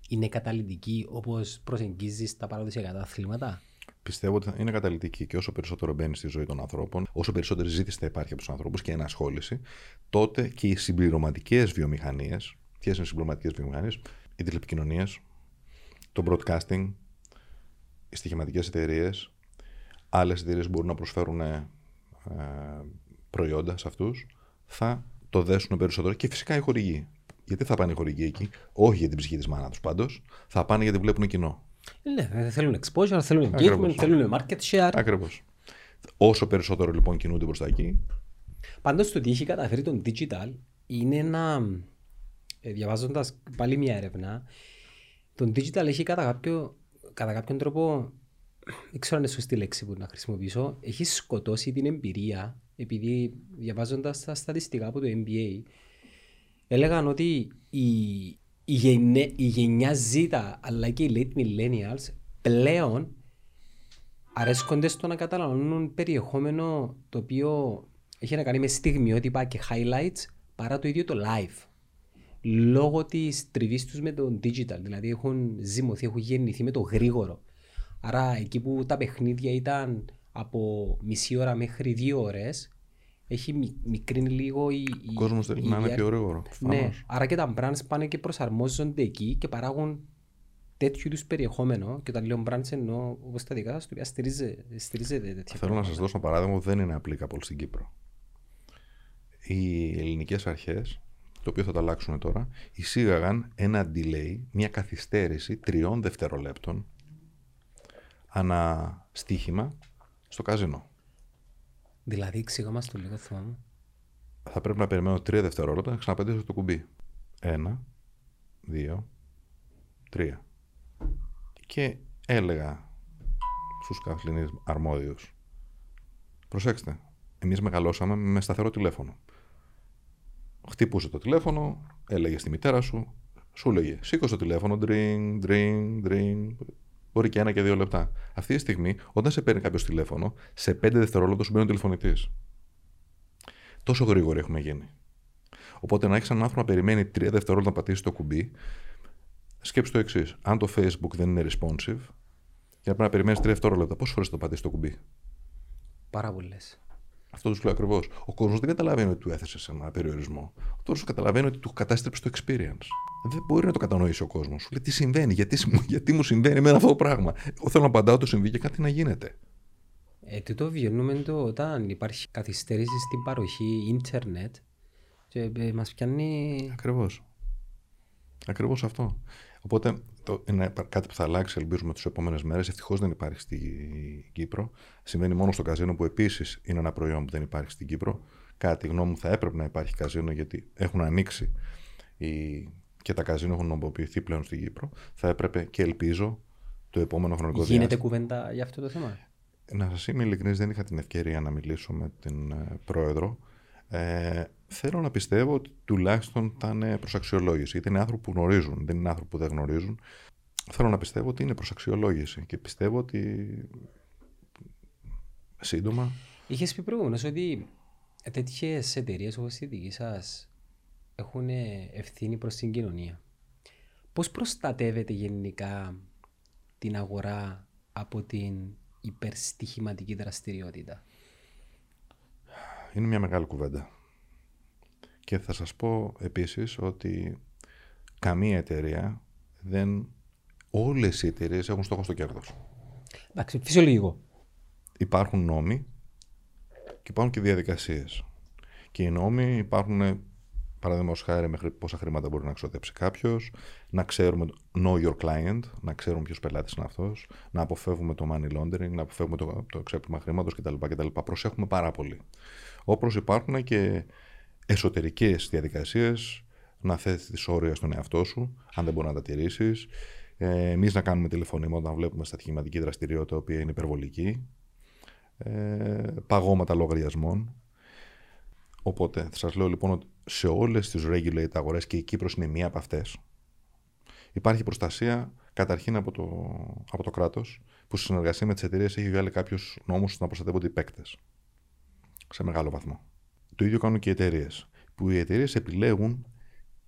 είναι καταλητική όπως προσεγγίζεις τα παραδοσιακά τα αθλήματα; Πιστεύω ότι θα είναι καταλητική και όσο περισσότερο μπαίνεις στη ζωή των ανθρώπων, όσο περισσότερη ζήτηση θα υπάρχει από τους ανθρώπους και ενασχόληση, τότε και οι συμπληρωματικές βιομηχανίες, ποιες είναι οι συμπληρωματικές βιομηχανίες, οι τηλεπικοινωνίες, το broadcasting, οι στοιχηματικές εταιρείες, άλλες εταιρείες μπορούν να προσφέρουν ε, προϊόντα σε αυτούς, θα το δέσουν περισσότερο και φυσικά οι χορηγοί. Γιατί θα πάνε οι χορηγοί εκεί, όχι για την ψυχή της μάνας τους πάντως, θα πάνε γιατί βλέπουν κοινό. Ναι, δεν θέλουν exposure, θέλουν engagement, Ακριβώς. θέλουν market share. Ακριβώς. Όσο περισσότερο λοιπόν κινούνται προ τα εκεί, Πάντως το ότι έχει καταφέρει τον digital είναι ένα... ε, Διαβάζοντας πάλι μια έρευνα, τον digital έχει κατά, κάποιο, κατά κάποιον τρόπο, δεν ξέρω αν είναι σωστή λέξη που να χρησιμοποιήσω, έχει σκοτώσει την εμπειρία, επειδή διαβάζοντας τα στατιστικά από το NBA, έλεγαν ότι η, η, γενε, η γενιά Z αλλά και οι late millennials πλέον αρέσκονται στο να καταλαβαίνουν περιεχόμενο το οποίο έχει να κάνει με στιγμιότυπα και highlights παρά το ίδιο το live. Λόγω της τριβής τους με το digital. Δηλαδή έχουν ζυμωθεί, έχουν γεννηθεί με το γρήγορο. Άρα εκεί που τα παιχνίδια ήταν από μισή ώρα μέχρι δύο ώρες, έχει μι- μικρύνει λίγο η. ο η- κόσμος θέλει η να είναι διάρκεια. πιο γρήγορο. Ναι, προφανώς. άρα και τα brands πάνε και προσαρμόζονται εκεί και παράγουν τέτοιου είδους περιεχόμενο. Και όταν λέω brands εννοώ όπως τα δικά σας, το οποίο στηρίζεται, στηρίζεται τέτοια Θέλω να πράγματα. σας δώσω ένα παράδειγμα που δεν είναι applicable στην Κύπρο. Οι ελληνικές αρχές, το οποίο θα το αλλάξουν τώρα, εισήγαγαν ένα delay, μια καθυστέρηση τριών δευτερολέπτων ανά στοίχημα στο καζίνο. Δηλαδή, εξήγα μας το λίγο θυμάμαι. Θα πρέπει να περιμένω τρία δευτερόλεπτα να ξαναπατήσω το κουμπί. Ένα, δύο, τρία. Και έλεγα στους καθλινείς αρμόδιους προσέξτε, εμείς μεγαλώσαμε με σταθερό τηλέφωνο. Χτυπούσε το τηλέφωνο, έλεγε στη μητέρα σου, σου έλεγε σήκωσε το τηλέφωνο, ντρινγκ, ντρινγκ, ντρινγκ, μπορεί και ένα και δύο λεπτά. Αυτή τη στιγμή, όταν σε παίρνει κάποιος τηλέφωνο, σε πέντε δευτερόλεπτα σου μπαίνει ο τηλεφωνητής. Τόσο γρήγοροι έχουμε γίνει. Οπότε να έχεις έναν άνθρωπο να περιμένει τρία δευτερόλεπτα να πατήσει το κουμπί, σκέψτε το εξής. Αν το Facebook δεν είναι responsive, για να πρέπει να περιμένεις τρία δευτερόλεπτα, πόσες φορές το πατήσεις το κουμπί; Πάρα πολλές. Αυτό του λέω ακριβώς. Ο κόσμος δεν καταλαβαίνει ότι του έθεσες ένα περιορισμό. Ο κόσμος καταλαβαίνει ότι του κατάστρεψε το experience. Δεν μπορεί να το κατανοήσει ο κόσμος. Σου λέει τι συμβαίνει, γιατί, γιατί μου συμβαίνει με αυτό το πράγμα. Εγώ θέλω να απαντάω το συμβεί και κάτι να γίνεται. Ε, τι το βιώνουμε το όταν υπάρχει καθυστέρηση στην παροχή ίντερνετ και ε, μας πιάνει... Ακριβώς. Ακριβώς αυτό. Οπότε το, είναι κάτι που θα αλλάξει, ελπίζουμε, τις επόμενες μέρες. Ευτυχώς δεν υπάρχει στην Κύπρο. Συμβαίνει μόνο στο καζίνο που επίσης είναι ένα προϊόν που δεν υπάρχει στην Κύπρο. Κατά τη γνώμη μου, θα έπρεπε να υπάρχει καζίνο γιατί έχουν ανοίξει οι... και τα καζίνο έχουν νομοποιηθεί πλέον στην Κύπρο. Θα έπρεπε και ελπίζω το επόμενο χρονικό διάστημα. Γίνεται κουβέντα για αυτό το θέμα; Να σας είμαι ειλικρινής, δεν είχα την ευκαιρία να μιλήσω με την ε, πρόεδρο. Ε, θέλω να πιστεύω ότι τουλάχιστον θα είναι προς αξιολόγηση. Γιατί είναι άνθρωποι που γνωρίζουν, δεν είναι άνθρωποι που δεν γνωρίζουν. Θέλω να πιστεύω ότι είναι προς αξιολόγηση και πιστεύω ότι σύντομα. Είχες πει προηγουμένως ότι τέτοιες εταιρείες όπως η δική σας έχουν ευθύνη προς την κοινωνία. Πώς προστατεύετε γενικά την αγορά από την υπερστοιχηματική δραστηριότητα; Είναι μια μεγάλη κουβέντα. Και θα σας πω επίσης ότι καμία εταιρεία δεν... Όλες οι εταιρείες έχουν στόχο στο κέρδος. Εντάξει, φυσιολογικό. Υπάρχουν νόμοι και υπάρχουν και διαδικασίες. Και οι νόμοι υπάρχουν Παραδείγματος χάρη, μέχρι πόσα χρήματα μπορεί να ξοδέψει κάποιος, να ξέρουμε know your client, να ξέρουμε ποιος πελάτης είναι αυτός, να αποφεύγουμε το money laundering, να αποφεύγουμε το, το ξέπλυμα χρήματος κτλ, κτλ. Προσέχουμε πάρα πολύ. Όπως υπάρχουν και εσωτερικές διαδικασίες να θέσει τι όρια στον εαυτό σου, αν δεν μπορεί να τα τηρήσεις. Ε, Εμείς να κάνουμε τηλεφωνήματα όταν βλέπουμε στατικηματική δραστηριότητα, η οποία είναι υπερβολική. Ε, παγώματα λογαριασμών. Οπότε θα σας λέω λοιπόν ότι σε όλες τις regulated αγορές και η Κύπρος είναι μία από αυτές, υπάρχει προστασία καταρχήν από το, από το κράτος, που στη συνεργασία με τις εταιρείες έχει βγάλει κάποιους νόμους να προστατεύονται οι παίκτες. Σε μεγάλο βαθμό. Το ίδιο κάνουν και οι εταιρείες. Που οι εταιρείες επιλέγουν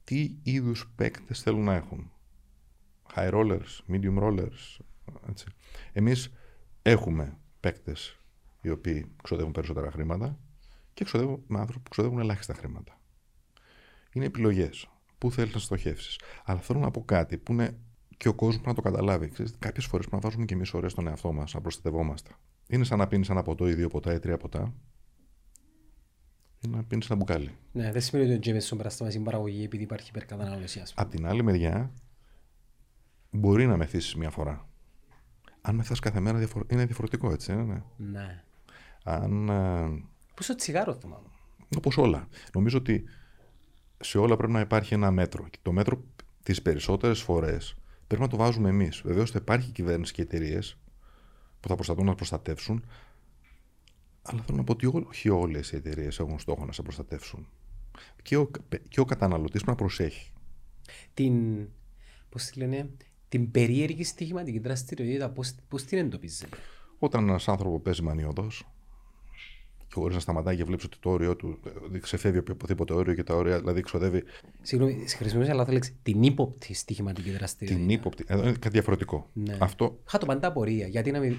τι είδους παίκτες θέλουν να έχουν. High rollers, medium rollers. Έτσι. Εμείς έχουμε παίκτες οι οποίοι ξοδεύουν περισσότερα χρήματα και ξοδεύουν με άνθρωπου που ξοδεύουν ελάχιστα χρήματα είναι επιλογές. Πού θέλεις να στοχεύσεις. Αλλά θέλω να πω κάτι που είναι και ο κόσμος να το καταλάβει. Κάποιες φορές που να βάζουμε και εμείς ώρε στον εαυτό μας, να προστατευόμαστε. Είναι σαν να πίνεις ένα ποτό ή δύο ποτά ή τρία ποτά. Είναι να πίνεις ένα μπουκάλι. Ναι, δεν σημαίνει ότι ο Τζέμις στον περαστόμα στην παραγωγή επειδή υπάρχει υπερκατανάλωση. Απ' την άλλη μεριά, μπορεί να μεθύσεις μια φορά. Αν μεθάς κάθε μέρα, είναι διαφορετικό έτσι. Ναι. ναι. Αν. Ε, Πόσο τσιγάρο θυμάμαι. Όπως όλα. Νομίζω ότι σε όλα πρέπει να υπάρχει ένα μέτρο. Και το μέτρο τις περισσότερες φορές πρέπει να το βάζουμε εμείς. Βεβαίως θα υπάρχει κυβέρνηση και εταιρείες που θα προσπαθούν να προστατεύσουν, αλλά θέλω να πω ότι όχι όλες οι εταιρείες έχουν στόχο να σε προστατεύσουν. Και ο, και ο καταναλωτής πρέπει να προσέχει. Την, πώς τη λένε, την περίεργη στοιχηματική δραστηριότητα, πώς την εντοπίζει; Όταν ένας άνθρωπος παίζει μανιώδο, και χωρίς να σταματάει και βλέπεις ότι το όριο του ε, ξεφεύγει από οποιοδήποτε όριο και τα όρια δηλαδή ξοδεύει. Συγγνώμη, χρησιμοποιεί αλλά λέξη την ύποπτη στοιχηματική δραστηριότητα. Την ύποπτη. Εδώ είναι κάτι διαφορετικό. Ναι. Αυτό... Είχα το πάντα απορία. Γιατί να μην...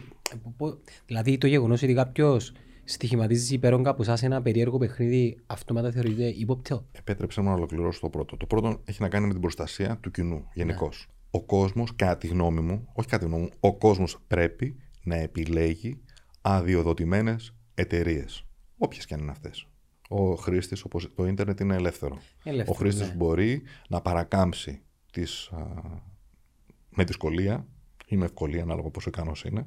Δηλαδή το γεγονός ότι κάποιος στοιχηματίζεις υπέρογκα που σε ένα περίεργο παιχνίδι αυτόματα θεωρείται ύποπτο. Επέτρεψε μου να ολοκληρώσω το πρώτο. Το πρώτο έχει να κάνει με την προστασία του κοινού γενικώς. Ναι. Ο κόσμος, κατά τη γνώμη μου, όχι κατά τη γνώμη μου, ο κόσμος πρέπει να επιλέγει αδειοδοτημένες εταιρείες. Όποιες και αν είναι αυτές. Ο χρήστης, όπως το ίντερνετ είναι ελεύθερο. ελεύθερο ο χρήστης ναι. μπορεί να παρακάμψει τις, α, με δυσκολία ή με ευκολία, ανάλογα πόσο ικανός είναι,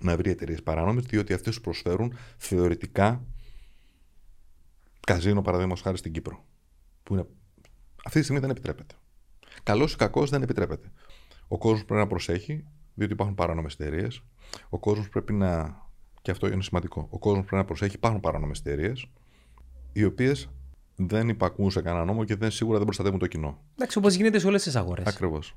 να βρει εταιρείες παράνομες, διότι αυτές τους προσφέρουν θεωρητικά καζίνο, παραδείγματος χάρη στην Κύπρο. Που είναι, αυτή τη στιγμή δεν επιτρέπεται. Καλός ή κακός δεν επιτρέπεται. Ο κόσμος πρέπει να προσέχει, διότι υπάρχουν παράνομες εταιρείες. Ο κόσμος πρέπει να και αυτό είναι σημαντικό. Ο κόσμος πρέπει να προσέχει. Υπάρχουν παράνομες εταιρείες, οι οποίες δεν υπακούν σε κανένα νόμο και δεν, σίγουρα δεν προστατεύουν το κοινό. Εντάξει, όπως γίνεται σε όλες τις αγορές. Ακριβώς.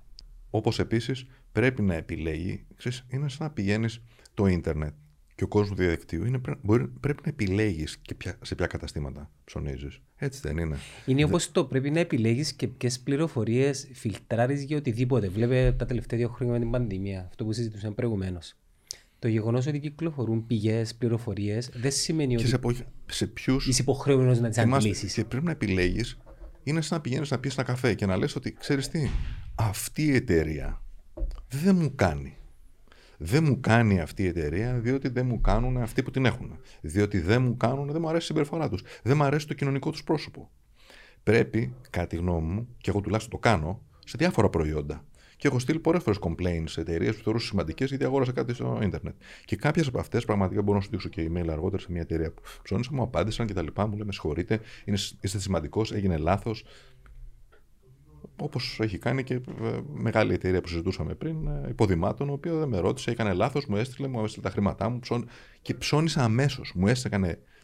Όπως επίσης πρέπει να επιλέγει. Ξέρεις, είναι σαν να πηγαίνεις το ίντερνετ και ο κόσμος του διαδικτύου. Είναι, μπορεί, πρέπει να επιλέγεις σε ποια καταστήματα ψωνίζεις. Έτσι δεν είναι. Είναι όπως το πρέπει να επιλέγεις και ποιες πληροφορίες φιλτράρεις για οτιδήποτε. Βλέπετε τα τελευταία δύο χρόνια με την πανδημία, αυτό που συζητούσαμε προηγουμένως Το γεγονός ότι κυκλοφορούν πηγές, πληροφορίες, δεν σημαίνει Και ότι σε, εποχ- σε ποιους. είσαι υποχρεωμένος να τις αντιλήσει. Και πρέπει να επιλέγεις. Είναι σαν να πηγαίνεις να πει ένα καφέ και να λες ότι ξέρεις τι, αυτή η εταιρεία δεν μου κάνει. Δεν μου κάνει αυτή η εταιρεία διότι δεν μου κάνουν αυτοί που την έχουν. Διότι δεν μου κάνουν, δεν μου αρέσει η συμπεριφορά τους. Δεν μου αρέσει το κοινωνικό τους πρόσωπο. Πρέπει, κατά τη γνώμη μου, και εγώ τουλάχιστον το κάνω, σε διάφορα προϊόντα. Και έχω στείλει πολλές φορές complaints σε εταιρείες που θεωρούσα σημαντικές γιατί αγόρασα κάτι στο ίντερνετ. Και κάποιες από αυτές πραγματικά μπορώ να σου δείξω και email αργότερα σε μια εταιρεία που ψώνισα, μου απάντησαν και τα λοιπά. Μου λένε Με συγχωρείτε, είναι, είστε σημαντικός, έγινε λάθος. Όπως έχει κάνει και ε, μεγάλη εταιρεία που συζητούσαμε πριν, ε, υποδημάτων, ο οποίο δεν με ρώτησε, έκανε λάθος, μου έστειλε, μου έστειλε τα χρήματά μου ψών... και ψώνισα αμέσως. Μου έστειλε,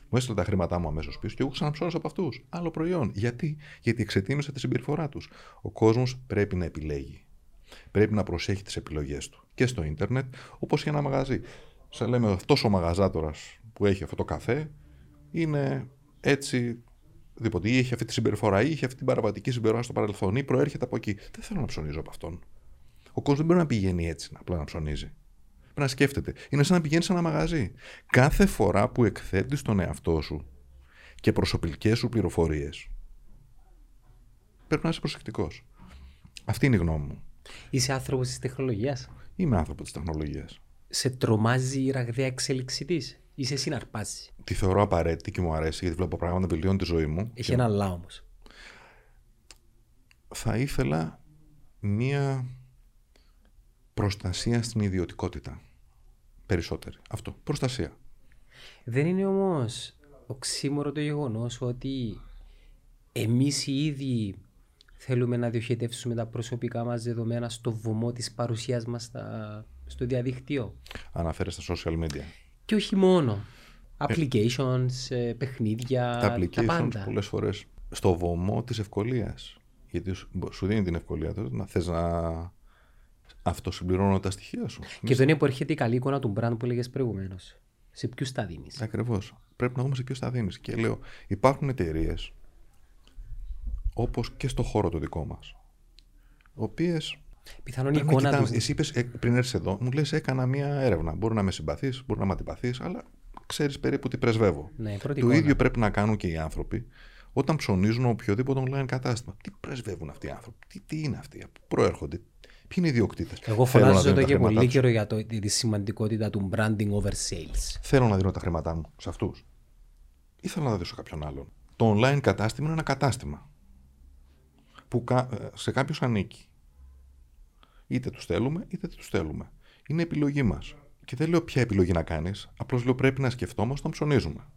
μου έστειλε τα χρήματά μου αμέσως πίσω και εγώ ξαναψώνισα από αυτούς. Άλλο προϊόν. Γιατί; Γιατί εξετίμησα τη συμπεριφορά τους. Ο κόσμος πρέπει να επιλέγει. Πρέπει να προσέχει τις επιλογές του. Και στο ίντερνετ, όπως και ένα μαγαζί. Σε λέμε, αυτός ο μαγαζάτορας που έχει αυτό το καφέ είναι έτσι Οτιδήποτε. Ή έχει αυτή τη συμπεριφορά, ή έχει αυτή την παραβατική συμπεριφορά στο παρελθόν, ή προέρχεται από εκεί. Δεν θέλω να ψωνίζω από αυτόν. Ο κόσμος δεν μπορεί να πηγαίνει έτσι, απλά να ψωνίζει. Πρέπει να σκέφτεται. Είναι σαν να πηγαίνει σε ένα μαγαζί. Κάθε φορά που εκθέτεις τον εαυτό σου και προσωπικές σου πληροφορίες, πρέπει να είσαι προσεκτικός. Αυτή είναι η γνώμη μου. Είσαι άνθρωπος της τεχνολογίας; Είμαι άνθρωπο της τεχνολογίας. Σε τρομάζει η ραγδαία εξέλιξη της; Ή σε συναρπάζει. Τη θεωρώ απαραίτητη και μου αρέσει γιατί βλέπω πράγματα να βελτιώνουν τη ζωή μου. Έχει ένα αλλά όμως. Θα ήθελα μία προστασία στην ιδιωτικότητα. Περισσότερη. Αυτό. Προστασία. Δεν είναι όμως οξύμορο το γεγονός ότι εμείς οι ίδιοι θέλουμε να διοχετεύσουμε τα προσωπικά μας δεδομένα στο βωμό της παρουσίας μας στο διαδίκτυο. Αναφέρεσαι στα social media. Και όχι μόνο. Applications, ε, παιχνίδια, τα τα applications πάντα. πολλές φορές στο βωμό της ευκολίας. Γιατί σου, σου δίνει την ευκολία τότε να θες να αυτοσυμπληρώνω τα στοιχεία σου. Και εδώ είναι που έρχεται η καλή εικόνα του brand που έλεγες προηγουμένως. Σε ποιους τα δίνεις; Ακριβώς. Πρέπει να δούμε σε ποιους τα δίνεις. Και λέω, υπάρχουν εταιρείες όπως και στο χώρο το δικό μας, οποίες Πιθανόν η εικόνα του. Εσύ είπες, ε, πριν έρθεις εδώ, μου λες: Έκανα μία έρευνα. Μπορεί να με συμπαθείς, μπορεί να με αντιπαθείς, αλλά ξέρεις περίπου τι πρεσβεύω. Ναι, η πρώτη το εικόνα. ίδιο πρέπει να κάνουν και οι άνθρωποι όταν ψωνίζουν οποιοδήποτε online κατάστημα. Τι πρεσβεύουν αυτοί οι άνθρωποι, τι, τι είναι αυτοί, από πού προέρχονται, ποιοι είναι οι ιδιοκτήτες; Εγώ φωνάζω εδώ και πολύ καιρό για το, τη σημαντικότητα του branding over sales. Θέλω να δίνω τα χρήματά μου σε αυτούς. Ή θέλω να τα δώσω σε κάποιον άλλον. Το online κατάστημα είναι ένα κατάστημα που κα- ε, σε κάποιους ανήκει. Είτε τους θέλουμε, είτε δεν τους θέλουμε. Είναι επιλογή μας. Και δεν λέω ποια επιλογή να κάνεις, απλώς λέω πρέπει να σκεφτόμαστε όταν ψωνίζουμε.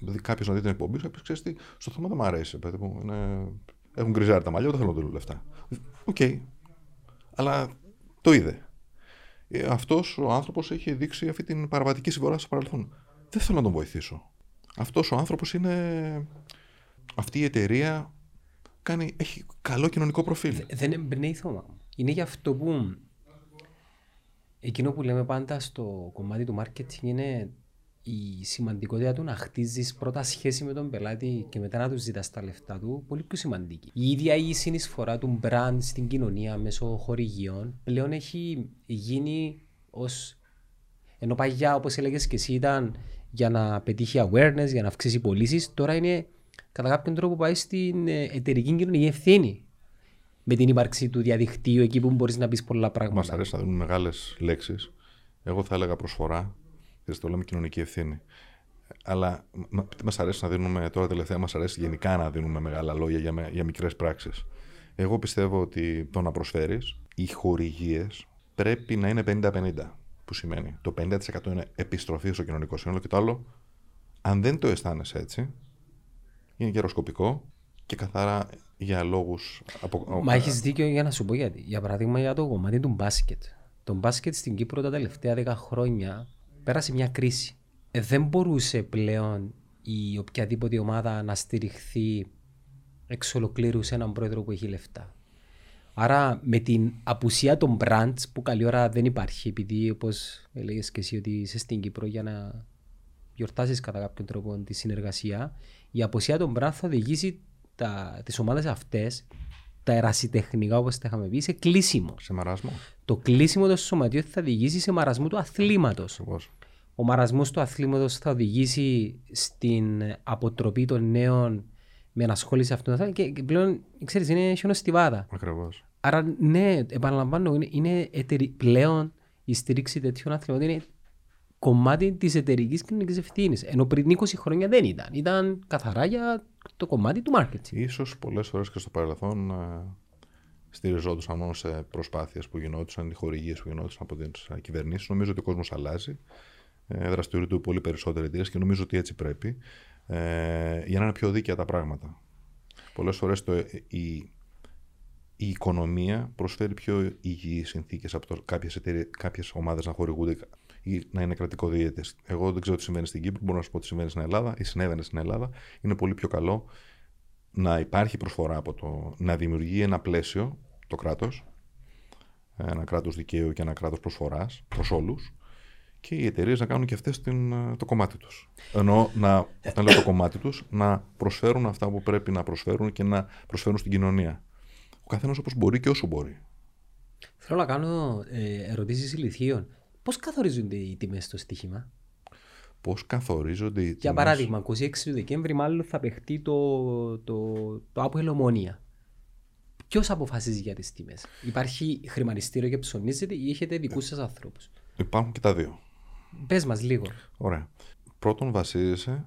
Μπορεί κάποιος να δει την εκπομπή σου, να πεις: Ξέρεις τι, στοίχημα δεν μου αρέσει, παιδί μου. Είναι... Έχουν γκριζάρει τα μαλλιά, δεν θέλω να δίνω λεφτά. Οκ. Αλλά το είδε. Αυτός ο άνθρωπος έχει δείξει αυτή την παραβατική συμπεριφορά στο παρελθόν. Δεν θέλω να τον βοηθήσω. Αυτός ο άνθρωπος είναι. Αυτή η εταιρεία κάνει... έχει καλό κοινωνικό προφίλ. Δε- Δεν εμπνέει θόμα. Είναι γι' αυτό που εκείνο που λέμε πάντα στο κομμάτι του marketing είναι η σημαντικότητα του να χτίζεις πρώτα σχέση με τον πελάτη και μετά να του ζητάς τα λεφτά του, πολύ πιο σημαντική. Η ίδια η συνεισφορά του brand στην κοινωνία μέσω χορηγιών πλέον έχει γίνει ως. Ενώ παλιά, όπως έλεγες και εσύ, ήταν για να πετύχει awareness, για να αυξήσει πωλήσεις, τώρα είναι κατά κάποιον τρόπο πάει στην ε, εταιρική κοινωνική ευθύνη. Με την ύπαρξη του διαδικτύου, εκεί που μπορείς να πεις πολλά Μας πράγματα. αρέσει να δίνουμε μεγάλες λέξεις. Εγώ θα έλεγα προσφορά, γιατί το λέμε κοινωνική ευθύνη. Αλλά μα αρέσει να δίνουμε, τώρα τελευταία μας αρέσει γενικά να δίνουμε μεγάλα λόγια για, με- για μικρές πράξεις. Εγώ πιστεύω ότι το να προσφέρεις, οι χορηγίες πρέπει να είναι 50-50. Που σημαίνει το 50% είναι επιστροφή στο κοινωνικό σύνολο και το άλλο, αν δεν το αισθάνεσαι έτσι, είναι γεροσκοπικό και καθαρά για λόγους. Από... Μα έχεις δίκιο για να σου πω γιατί. Για παράδειγμα, για το κομμάτι του μπάσκετ. Το μπάσκετ στην Κύπρο τα τελευταία 10 χρόνια πέρασε μια κρίση. Ε, δεν μπορούσε πλέον η οποιαδήποτε ομάδα να στηριχθεί εξ ολοκλήρου σε έναν πρόεδρο που έχει λεφτά. Άρα με την απουσία των brands που καλή ώρα δεν υπάρχει επειδή όπως έλεγες και εσύ ότι είσαι στην Κύπρο για να γιορτάσεις κατά κάποιον τρόπο τη συνεργασία η απουσία των brand θα οδηγήσει τα, τις ομάδες αυτές τα ερασιτεχνικά όπως τα είχαμε πει σε κλείσιμος. Σε μαράσμο. Το κλείσιμο του σωματείου θα οδηγήσει σε μαρασμό του αθλήματος. Ακριβώς. Ο μαρασμός του αθλήματος θα οδηγήσει στην αποτροπή των νέων με ενασχόληση αυτών των και και πλέον, ξέρεις, είναι χιονοστιβάδα. Ακριβώς. Άρα, ναι, επαναλαμβάνω, είναι, είναι εταιρι... πλέον η στήριξη τέτοιων αθλημάτων είναι κομμάτι της εταιρικής κοινωνικής ευθύνης. Ενώ πριν 20 χρόνια δεν ήταν. Ήταν καθαρά για το κομμάτι του marketing. Ίσως πολλές φορές και στο παρελθόν ε, στηριζόντουσαν μόνο σε προσπάθειες που γινόντουσαν, οι χορηγίες που γινόντουσαν από τις ε, κυβερνήσεις. Νομίζω ότι ο κόσμος αλλάζει. Ε, δραστηριοποιούνται πολύ περισσότεροι εταιρείες και νομίζω ότι έτσι πρέπει ε, για να είναι πιο δίκαια τα πράγματα. Πολλές φορές το, ε, η, η οικονομία προσφέρει πιο υγιείς συνθήκες από το κάποιες, εταιρείες, κάποιες ομάδες να χορηγούνται ή να είναι κρατικοδίαιτες. Εγώ δεν ξέρω τι συμβαίνει στην Κύπρο, μπορώ να σου πω τι συμβαίνει στην Ελλάδα ή συνέβαινε στην Ελλάδα. Είναι πολύ πιο καλό να υπάρχει προσφορά από το να δημιουργεί ένα πλαίσιο το κράτος, ένα κράτος δικαίου και ένα κράτος προσφοράς προς όλους και οι εταιρείες να κάνουν και αυτές την, το κομμάτι τους. Ενώ, να, όταν λέω το κομμάτι τους, να προσφέρουν αυτά που πρέπει να προσφέρουν και να προσφέρουν στην κοινωνία. Ο καθένας όπως μπορεί και όσο μπορεί. Θέλω να κάνω ε, ερωτήσεις ηλικίων. Πώς καθορίζονται οι τιμές στο στοίχημα; Πώς καθορίζονται οι Για τιμές; παράδειγμα, 26 του Δεκέμβρη μάλλον θα παιχτεί το, το, το Άπο Ελομόνια. Ποιος αποφασίζει για τις τιμές, Υπάρχει χρηματιστήριο και ψωνίζεται ή έχετε δικούς σας ανθρώπους; Υπάρχουν και τα δύο. Πες μας λίγο. Ωραία. Πρώτον βασίζεσαι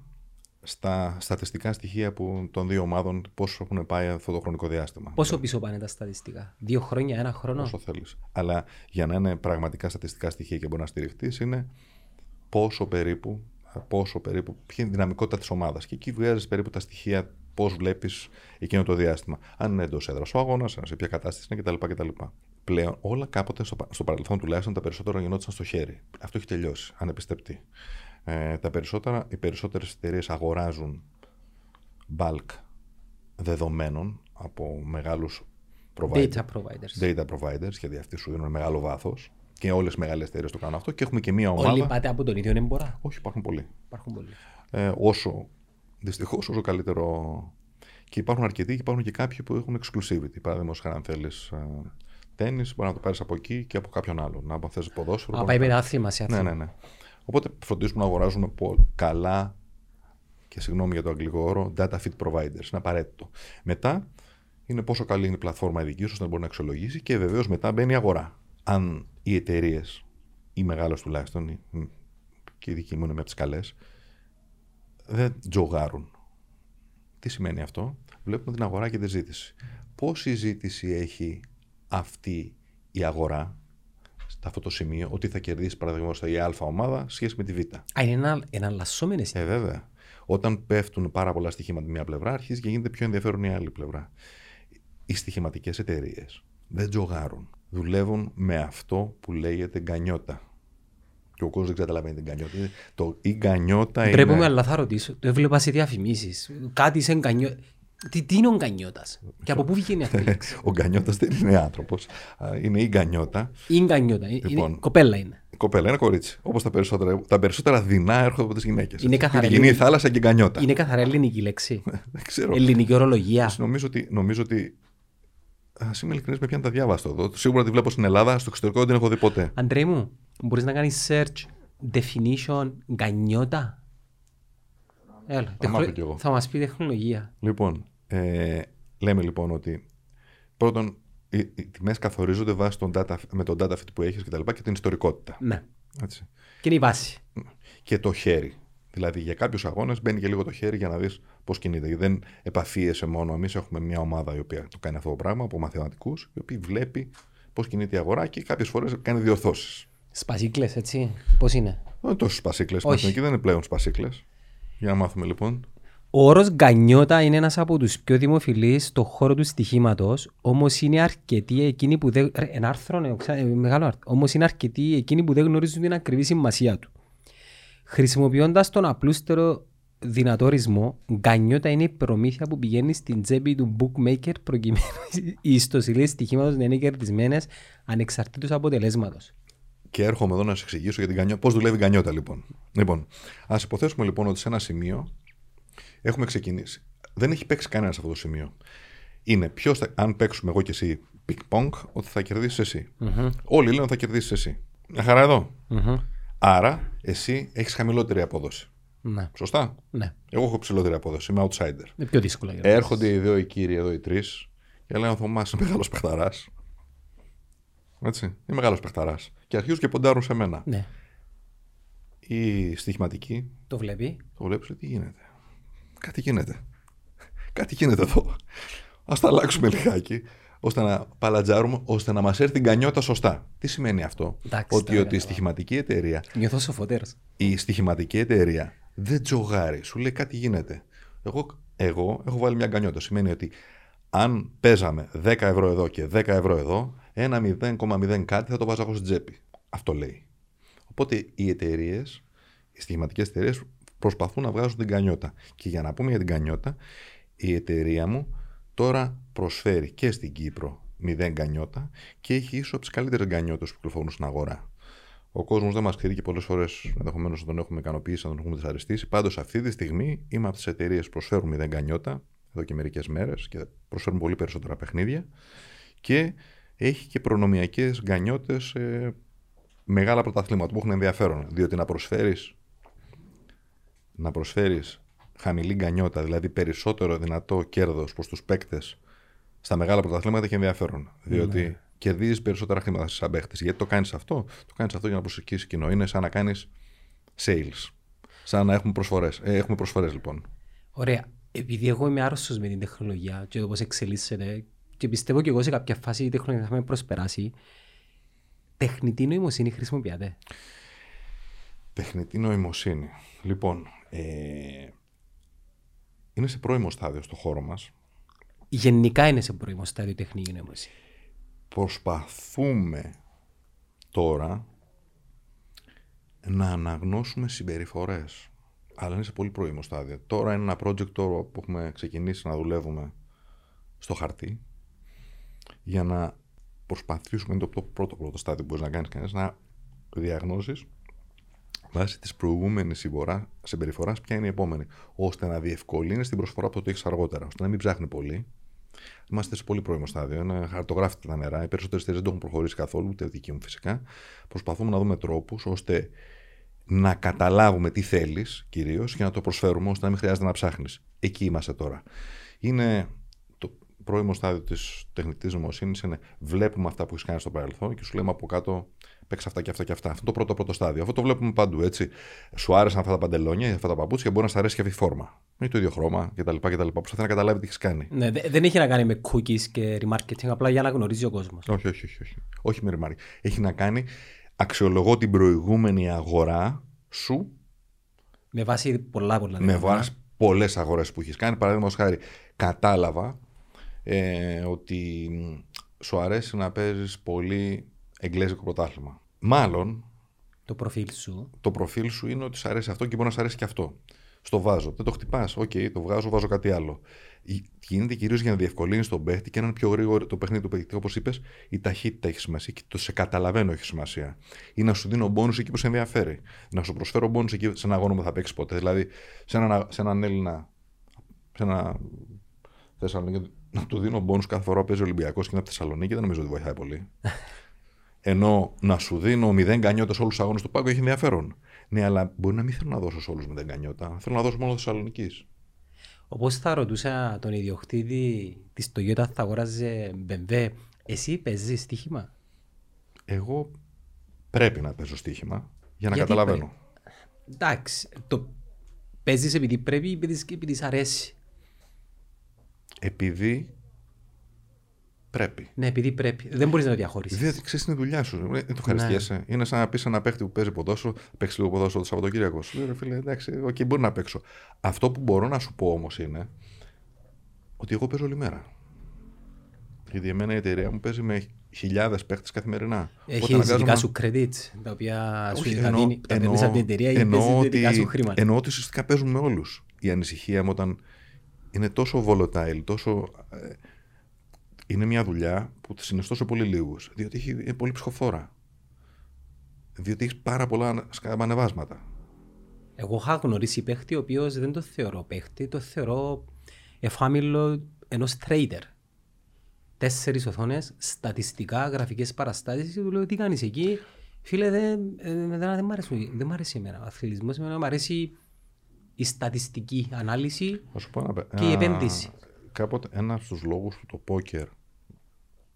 στα στατιστικά στοιχεία που, των δύο ομάδων πόσο έχουν πάει αυτό το χρονικό διάστημα. Πόσο πίσω πάνε τα στατιστικά, Δύο χρόνια, ένα χρόνο; Όσο θέλεις. Αλλά για να είναι πραγματικά στατιστικά στοιχεία και μπορεί να στηριχτείς, είναι πόσο περίπου, πόσο περίπου, ποια είναι η δυναμικότητα της ομάδας. Και εκεί βγάζεις περίπου τα στοιχεία πώς βλέπεις εκείνο το διάστημα. Αν είναι εντός έδρας ο αγώνας, σε ποια κατάσταση είναι κτλ. κτλ. Πλέον όλα κάποτε στο, στο παρελθόν τουλάχιστον τα περισσότερα γινόταν στο χέρι. Αυτό έχει τελειώσει, ανεπιστευτεί. Ε, τα περισσότερα, οι περισσότερες εταιρείες αγοράζουν bulk δεδομένων από μεγάλους providers. Data providers. Data providers, γιατί αυτοί σου δίνουν μεγάλο βάθος. Και όλες οι μεγάλες εταιρείες το κάνουν αυτό. Και έχουμε και μία ομάδα. Όλοι πάτε από τον ίδιο εμπορά. Όχι, υπάρχουν πολλοί. Υπάρχουν πολλοί. Ε, όσο δυστυχώς, όσο καλύτερο. Και υπάρχουν αρκετοί και υπάρχουν και κάποιοι που έχουν exclusivity. Παραδείγματος χάρη, αν θέλεις τέννη, μπορεί να το πάρεις από εκεί και από κάποιον άλλον. Να αν θες ποδόσφαιρο. Α, μπορεί πάει να- πεντάθλημα σε Ναι, άθλημα. ναι, ναι. Οπότε φροντίζουμε να αγοράζουμε πο- καλά και συγγνώμη για το αγγλικό όρο, data fit providers. Είναι απαραίτητο. Μετά είναι πόσο καλή είναι η πλατφόρμα η δική σου ώστε να μπορεί να αξιολογήσει και βεβαίως μετά μπαίνει η αγορά. Αν οι εταιρείες, οι μεγάλες τουλάχιστον, οι- μ, και η δική μου είναι με τις καλές, δεν τζογάρουν. Τι σημαίνει αυτό, βλέπουμε την αγορά και τη ζήτηση. Πόση ζήτηση έχει αυτή η αγορά; σε αυτό το σημείο, ότι θα κερδίσει παραδείγματος η Α ομάδα σχέση με τη Β. Α, είναι ένα, εναλλασσόμενε. Ε, βέβαια. Όταν πέφτουν πάρα πολλά στοιχήματα τη μία πλευρά, αρχίζει και γίνεται πιο ενδιαφέρον η άλλη πλευρά. Οι στοιχηματικές εταιρείες δεν τζογάρουν. Δουλεύουν με αυτό που λέγεται γκανιότα. Και ο κόσμος δεν καταλαβαίνει την γκανιότα. Είναι- Το, η γκανιότα είναι. Πρέπει αλλά θα ρωτήσω. Το έβλεπα σε διαφημίσεις. Κάτι σε γκανιό... Τι, τι είναι ο γκανιώτας. Και από πού βγαίνει αυτή η λέξη; Ο γκανιότα δεν είναι άνθρωπος. Είναι η γκανιότα. Η γκανιώτα. Είναι, Λοιπόν. κοπέλα είναι. Η κοπέλα, ένα κορίτσι. Όπως τα περισσότερα, τα περισσότερα δεινά έρχονται από τις γυναίκες. Είναι καθαρά Γίνει η ελληνική. θάλασσα και γκανιότα. Είναι καθαρά ελληνική λέξη. Δεν ξέρω. Ελληνική ορολογία. Νομίζω ότι, νομίζω ότι Α είμαι ειλικρινής, με πιάνει τα διάβαστο εδώ. Σίγουρα τη βλέπω στην Ελλάδα, στο εξωτερικό δεν την έχω δει ποτέ. Αντρέ μου, μπορείς να κάνεις search definition γκανιώτα; Έλα, Θα μάθω κι εγώ. θα μας πει τεχνολογία. Λοιπόν, ε, λέμε λοιπόν ότι πρώτον οι, οι τιμές καθορίζονται βάσει τον data, με τον data fit που έχεις και τα λοιπά και την ιστορικότητα. Ναι. Έτσι. Και είναι η βάση. Και το χέρι. Δηλαδή για κάποιους αγώνες μπαίνει και λίγο το χέρι για να δεις πώς κινείται. Γιατί δεν επαφίεσαι μόνο. Εμείς έχουμε μια ομάδα η οποία το κάνει αυτό το πράγμα από μαθηματικούς, η οποία βλέπει πώς κινείται η αγορά και κάποιες φορές κάνει διορθώσεις. Σπασίκλες, έτσι. Πώς είναι; Δεν είναι τόσο σπασίκλες. Όχι. Εκεί δεν είναι πλέον σπασίκλες. Για να μάθουμε λοιπόν. Ο όρος γκανιώτα είναι ένας από τους πιο δημοφιλείς στον χώρο του στοιχήματος, όμως είναι αρκετοί εκείνοι που δεν... Ρε, Ένα άρθρο, ναι, ξα- ε, μεγάλο άρθρο. Όμως είναι αρκετοί εκείνοι που δεν γνωρίζουν την ακριβή σημασία του. Χρησιμοποιώντας τον απλούστερο δυνατό ορισμό, γκανιώτα είναι η προμήθεια που πηγαίνει στην τσέπη του bookmaker προκειμένου οι ιστοσελίδες στοιχήματος να είναι κερδισμένες ανεξαρτήτως αποτελέσματος. Και έρχομαι εδώ να σας εξηγήσω για την γκανιότα. Πώς δουλεύει η γκανιότα, λοιπόν. Λοιπόν, ας υποθέσουμε λοιπόν ότι σε ένα σημείο έχουμε ξεκινήσει. Δεν έχει παίξει κανένας σε αυτό το σημείο. είναι ποιος, αν παίξουμε εγώ και εσύ πινγκ-πονγκ, ότι θα κερδίσεις εσύ. Όλοι λένε ότι θα κερδίσεις εσύ. Μια χαρά εδώ. Άρα, εσύ έχεις χαμηλότερη απόδοση. Ναι. Σωστά; ναι. Εγώ έχω ψηλότερη απόδοση. Είμαι outsider. Είναι πιο δύσκολο. για να Έρχονται οι δύο οι κύριοι εδώ οι τρεις και λένε ο Θωμάς είναι μεγάλος παιχταράς. Έτσι. Είναι μεγάλος παιχταράς. Και αρχίζουν και ποντάρουν σε μένα. Ναι. Οι στοιχηματικοί Το βλέπει. το βλέπει λέει τι γίνεται. Κάτι γίνεται. Κάτι γίνεται εδώ. Α τα αλλάξουμε λιγάκι ώστε να παλατζάρουμε, ώστε να μας έρθει η γκανιότα σωστά. Τι σημαίνει αυτό, Εντάξει, Ότι, τα ότι η ωραία. στοιχηματική εταιρεία Νιώθω σοφότερος. η στοιχηματική εταιρεία δεν τζογάρει. Σου λέει κάτι γίνεται. Εγώ, εγώ έχω βάλει μια γκανιότα. Σημαίνει ότι αν παίζαμε 10 ευρώ εδώ και 10 ευρώ εδώ, ένα 0,0 κάτι θα το βάζα εγώ στην τσέπη. Αυτό λέει. Οπότε οι εταιρείες, οι στοιχηματικές εταιρείες προσπαθούν να βγάζουν την γκανιότα. Και για να πούμε για την γκανιότα, η εταιρεία μου τώρα προσφέρει και στην Κύπρο 0 γκανιότα και έχει ίσως από τις καλύτερες γκανιότε που κυκλοφορούν στην αγορά. Ο κόσμος δεν μας ξέρει και πολλές φορές ενδεχομένως να τον έχουμε ικανοποιήσει, να τον έχουμε δυσαρεστήσει. Πάντως αυτή τη στιγμή είμαι από τις εταιρείες που προσφέρουν 0 γκανιότα εδώ και μερικές μέρες και προσφέρουν πολύ περισσότερα παιχνίδια. Και έχει και προνομιακές γκανιότε σε μεγάλα πρωταθλήματα που έχουν ενδιαφέρον. Διότι να προσφέρεις να προσφέρεις χαμηλή γκανιότα, δηλαδή περισσότερο δυνατό κέρδος προς τους παίκτες στα μεγάλα πρωταθλήματα έχει ενδιαφέρον. Διότι Ναι. κερδίζει περισσότερα χρήματα σαν παίχτης. Γιατί το κάνεις αυτό, το κάνεις αυτό για να προσελκύσεις κοινό. Είναι σαν να κάνεις sales. Σαν να έχουμε προσφορές. Ε, έχουμε προσφορές λοιπόν. Ωραία. Επειδή εγώ είμαι άρρωστος με την τεχνολογία και το πώ εξελίσσεται και πιστεύω και εγώ σε κάποια φάση η τεχνολογία θα με προσπεράσει, τεχνητή νοημοσύνη χρησιμοποιάται. Τεχνητή νοημοσύνη. Λοιπόν, ε, είναι σε πρώιμο στάδιο στο χώρο μας. Γενικά είναι σε πρώιμο στάδιο η τεχνητή νοημοσύνη. Προσπαθούμε τώρα να αναγνώσουμε συμπεριφορές. Αλλά είναι σε πολύ πρώιμο στάδιο. Τώρα είναι ένα project τώρα που έχουμε ξεκινήσει να δουλεύουμε στο χαρτί για να προσπαθήσουμε, είναι το πρώτο πρώτο στάδιο που μπορείς να κάνεις κανείς, να διαγνώσεις βάσει της προηγούμενης συμπεριφοράς, ποια είναι η επόμενη. ώστε να διευκολύνεις την προσφορά που το έχεις αργότερα. ώστε να μην ψάχνει πολύ. Είμαστε σε πολύ πρώιμο στάδιο. Είναι χαρτογράφητα τα νερά. Οι περισσότερες εταιρείε δεν το έχουν προχωρήσει καθόλου, ούτε δική μου φυσικά. Προσπαθούμε να δούμε τρόπους ώστε να καταλάβουμε τι θέλεις κυρίως και να το προσφέρουμε ώστε να μην χρειάζεται να ψάχνεις. Εκεί είμαστε τώρα. Είναι το πρώιμο στάδιο της τεχνητής νοημοσύνης. Είναι βλέπουμε αυτά που έχεις κάνει στο παρελθόν και σου λέμε από κάτω παίξει αυτά και αυτά και αυτά. Αυτό είναι το πρώτο πρώτο στάδιο. Αυτό το βλέπουμε παντού. Έτσι. Σου άρεσαν αυτά τα παντελόνια, αυτά τα παπούτσια και μπορεί να σου αρέσει και αυτή η φόρμα. Είναι το ίδιο χρώμα κτλ. κτλ. Προσπαθεί να καταλάβει τι έχεις κάνει. Ναι, δε- δεν έχει να κάνει με cookies και remarketing, απλά για να γνωρίζει ο κόσμος. Όχι, όχι, όχι. Όχι, όχι με ρημάρι. Έχει να κάνει αξιολογώ την προηγούμενη αγορά σου Με βάση πολλά πολλά με δεδομένα. βάση πολλές αγορές που έχεις κάνει. Παραδείγματος χάρη, κατάλαβα ε, ότι μ, σου αρέσει να παίζεις πολύ εγγλέζικο πρωτάθλημα. Μάλλον Το προφίλ σου. το προφίλ σου είναι ότι σου αρέσει αυτό και μπορεί να σου αρέσει και αυτό. Στο βάζω. Δεν το χτυπάς. Οκ, το βγάζω, βάζω κάτι άλλο. Η- Γίνεται κυρίως για να διευκολύνεις τον παίχτη και να είναι πιο γρήγορο το παιχνίδι του παίχτη. Όπως είπες, η ταχύτητα έχει σημασία και το σε καταλαβαίνω έχει σημασία. Ή να σου δίνω μπόνους εκεί που σε ενδιαφέρει. Να σου προσφέρω μπόνους εκεί σε ένα αγώνα που θα παίξεις ποτέ. Δηλαδή, σε έναν, σε έναν Έλληνα, σε ένα Θεσσαλονίκη, να του δίνω μπόνους κάθε φορά που παίζει Ολυμπιακός και είναι από Θεσσαλονίκη, δεν νομίζω ότι βοηθάει πολύ. Ενώ να σου δίνω μηδέν γκανιότα σε όλους τους αγώνες του ΠΑΟΚ έχει ενδιαφέρον. Ναι, αλλά μπορεί να μην θέλω να δώσω σε όλους μηδέν γκανιώτα. Θέλω να δώσω μόνο Θεσσαλονίκης. Όπως θα ρωτούσα τον ιδιοκτήτη της Toyota θα αγόραζε BMW, εσύ παίζεις στοίχημα; Εγώ πρέπει να παίζω στοίχημα για να Γιατί καταλαβαίνω. Εντάξει, το παίζεις επειδή πρέπει ή επειδή, επειδή σ' αρέσει; Επειδή πρέπει. Ναι, επειδή πρέπει. Δεν μπορείς να το διαχωρίσεις. Διότι ξέρεις είναι η δουλειά σου. Δεν το ευχαριστιέσαι. Είναι σαν να πεις ένα παίχτη που παίζει ποδόσφαιρο, παίξεις λίγο ποδόσφαιρο το Σαββατοκύριακο. Σου λέει ρε φίλε, εντάξει, οκ, μπορεί να παίξω. Αυτό που μπορώ να σου πω όμως είναι ότι εγώ παίζω όλη μέρα. Γιατί εμένα η εταιρεία μου παίζει με χιλιάδες παίχτες καθημερινά. Έχει Οπότε αναγκάζομαι δικά να- σου credits, τα οποία σου Όχι, τα εννοώ- δίνει- τα παίρνεις εννοώ- από την εταιρεία ή εννοώ παίζεις ότι- δικά σου χρήματα. Εννοώ ότι ουσιαστικά παίζουν με όλους. Η ανησυχία μου όταν είναι τόσο volatile, τόσο. ε, είναι μια δουλειά που της συνιστώ σε πολύ λίγους. Διότι έχει, είναι πολύ ψυχοφόρα. Διότι έχεις πάρα πολλά σκαμπανεβάσματα. Εγώ είχα γνωρίσει παίχτη ο οποίος δεν το θεωρώ παίχτη, το θεωρώ εφάμιλο ενός trader. τέσσερις οθόνες, στατιστικά, γραφικές παραστάσεις και του λέω τι κάνεις εκεί; Φίλε, δεν, ε, δεν, δεν, μ' αρέσει, δεν μ' αρέσει εμένα ο αθλητισμός, εμένα μ' αρέσει η στατιστική ανάλυση Θα σου πω ένα, και η ένα- επένδυση. Κάποτε ένα από τους λόγους που το πόκερ.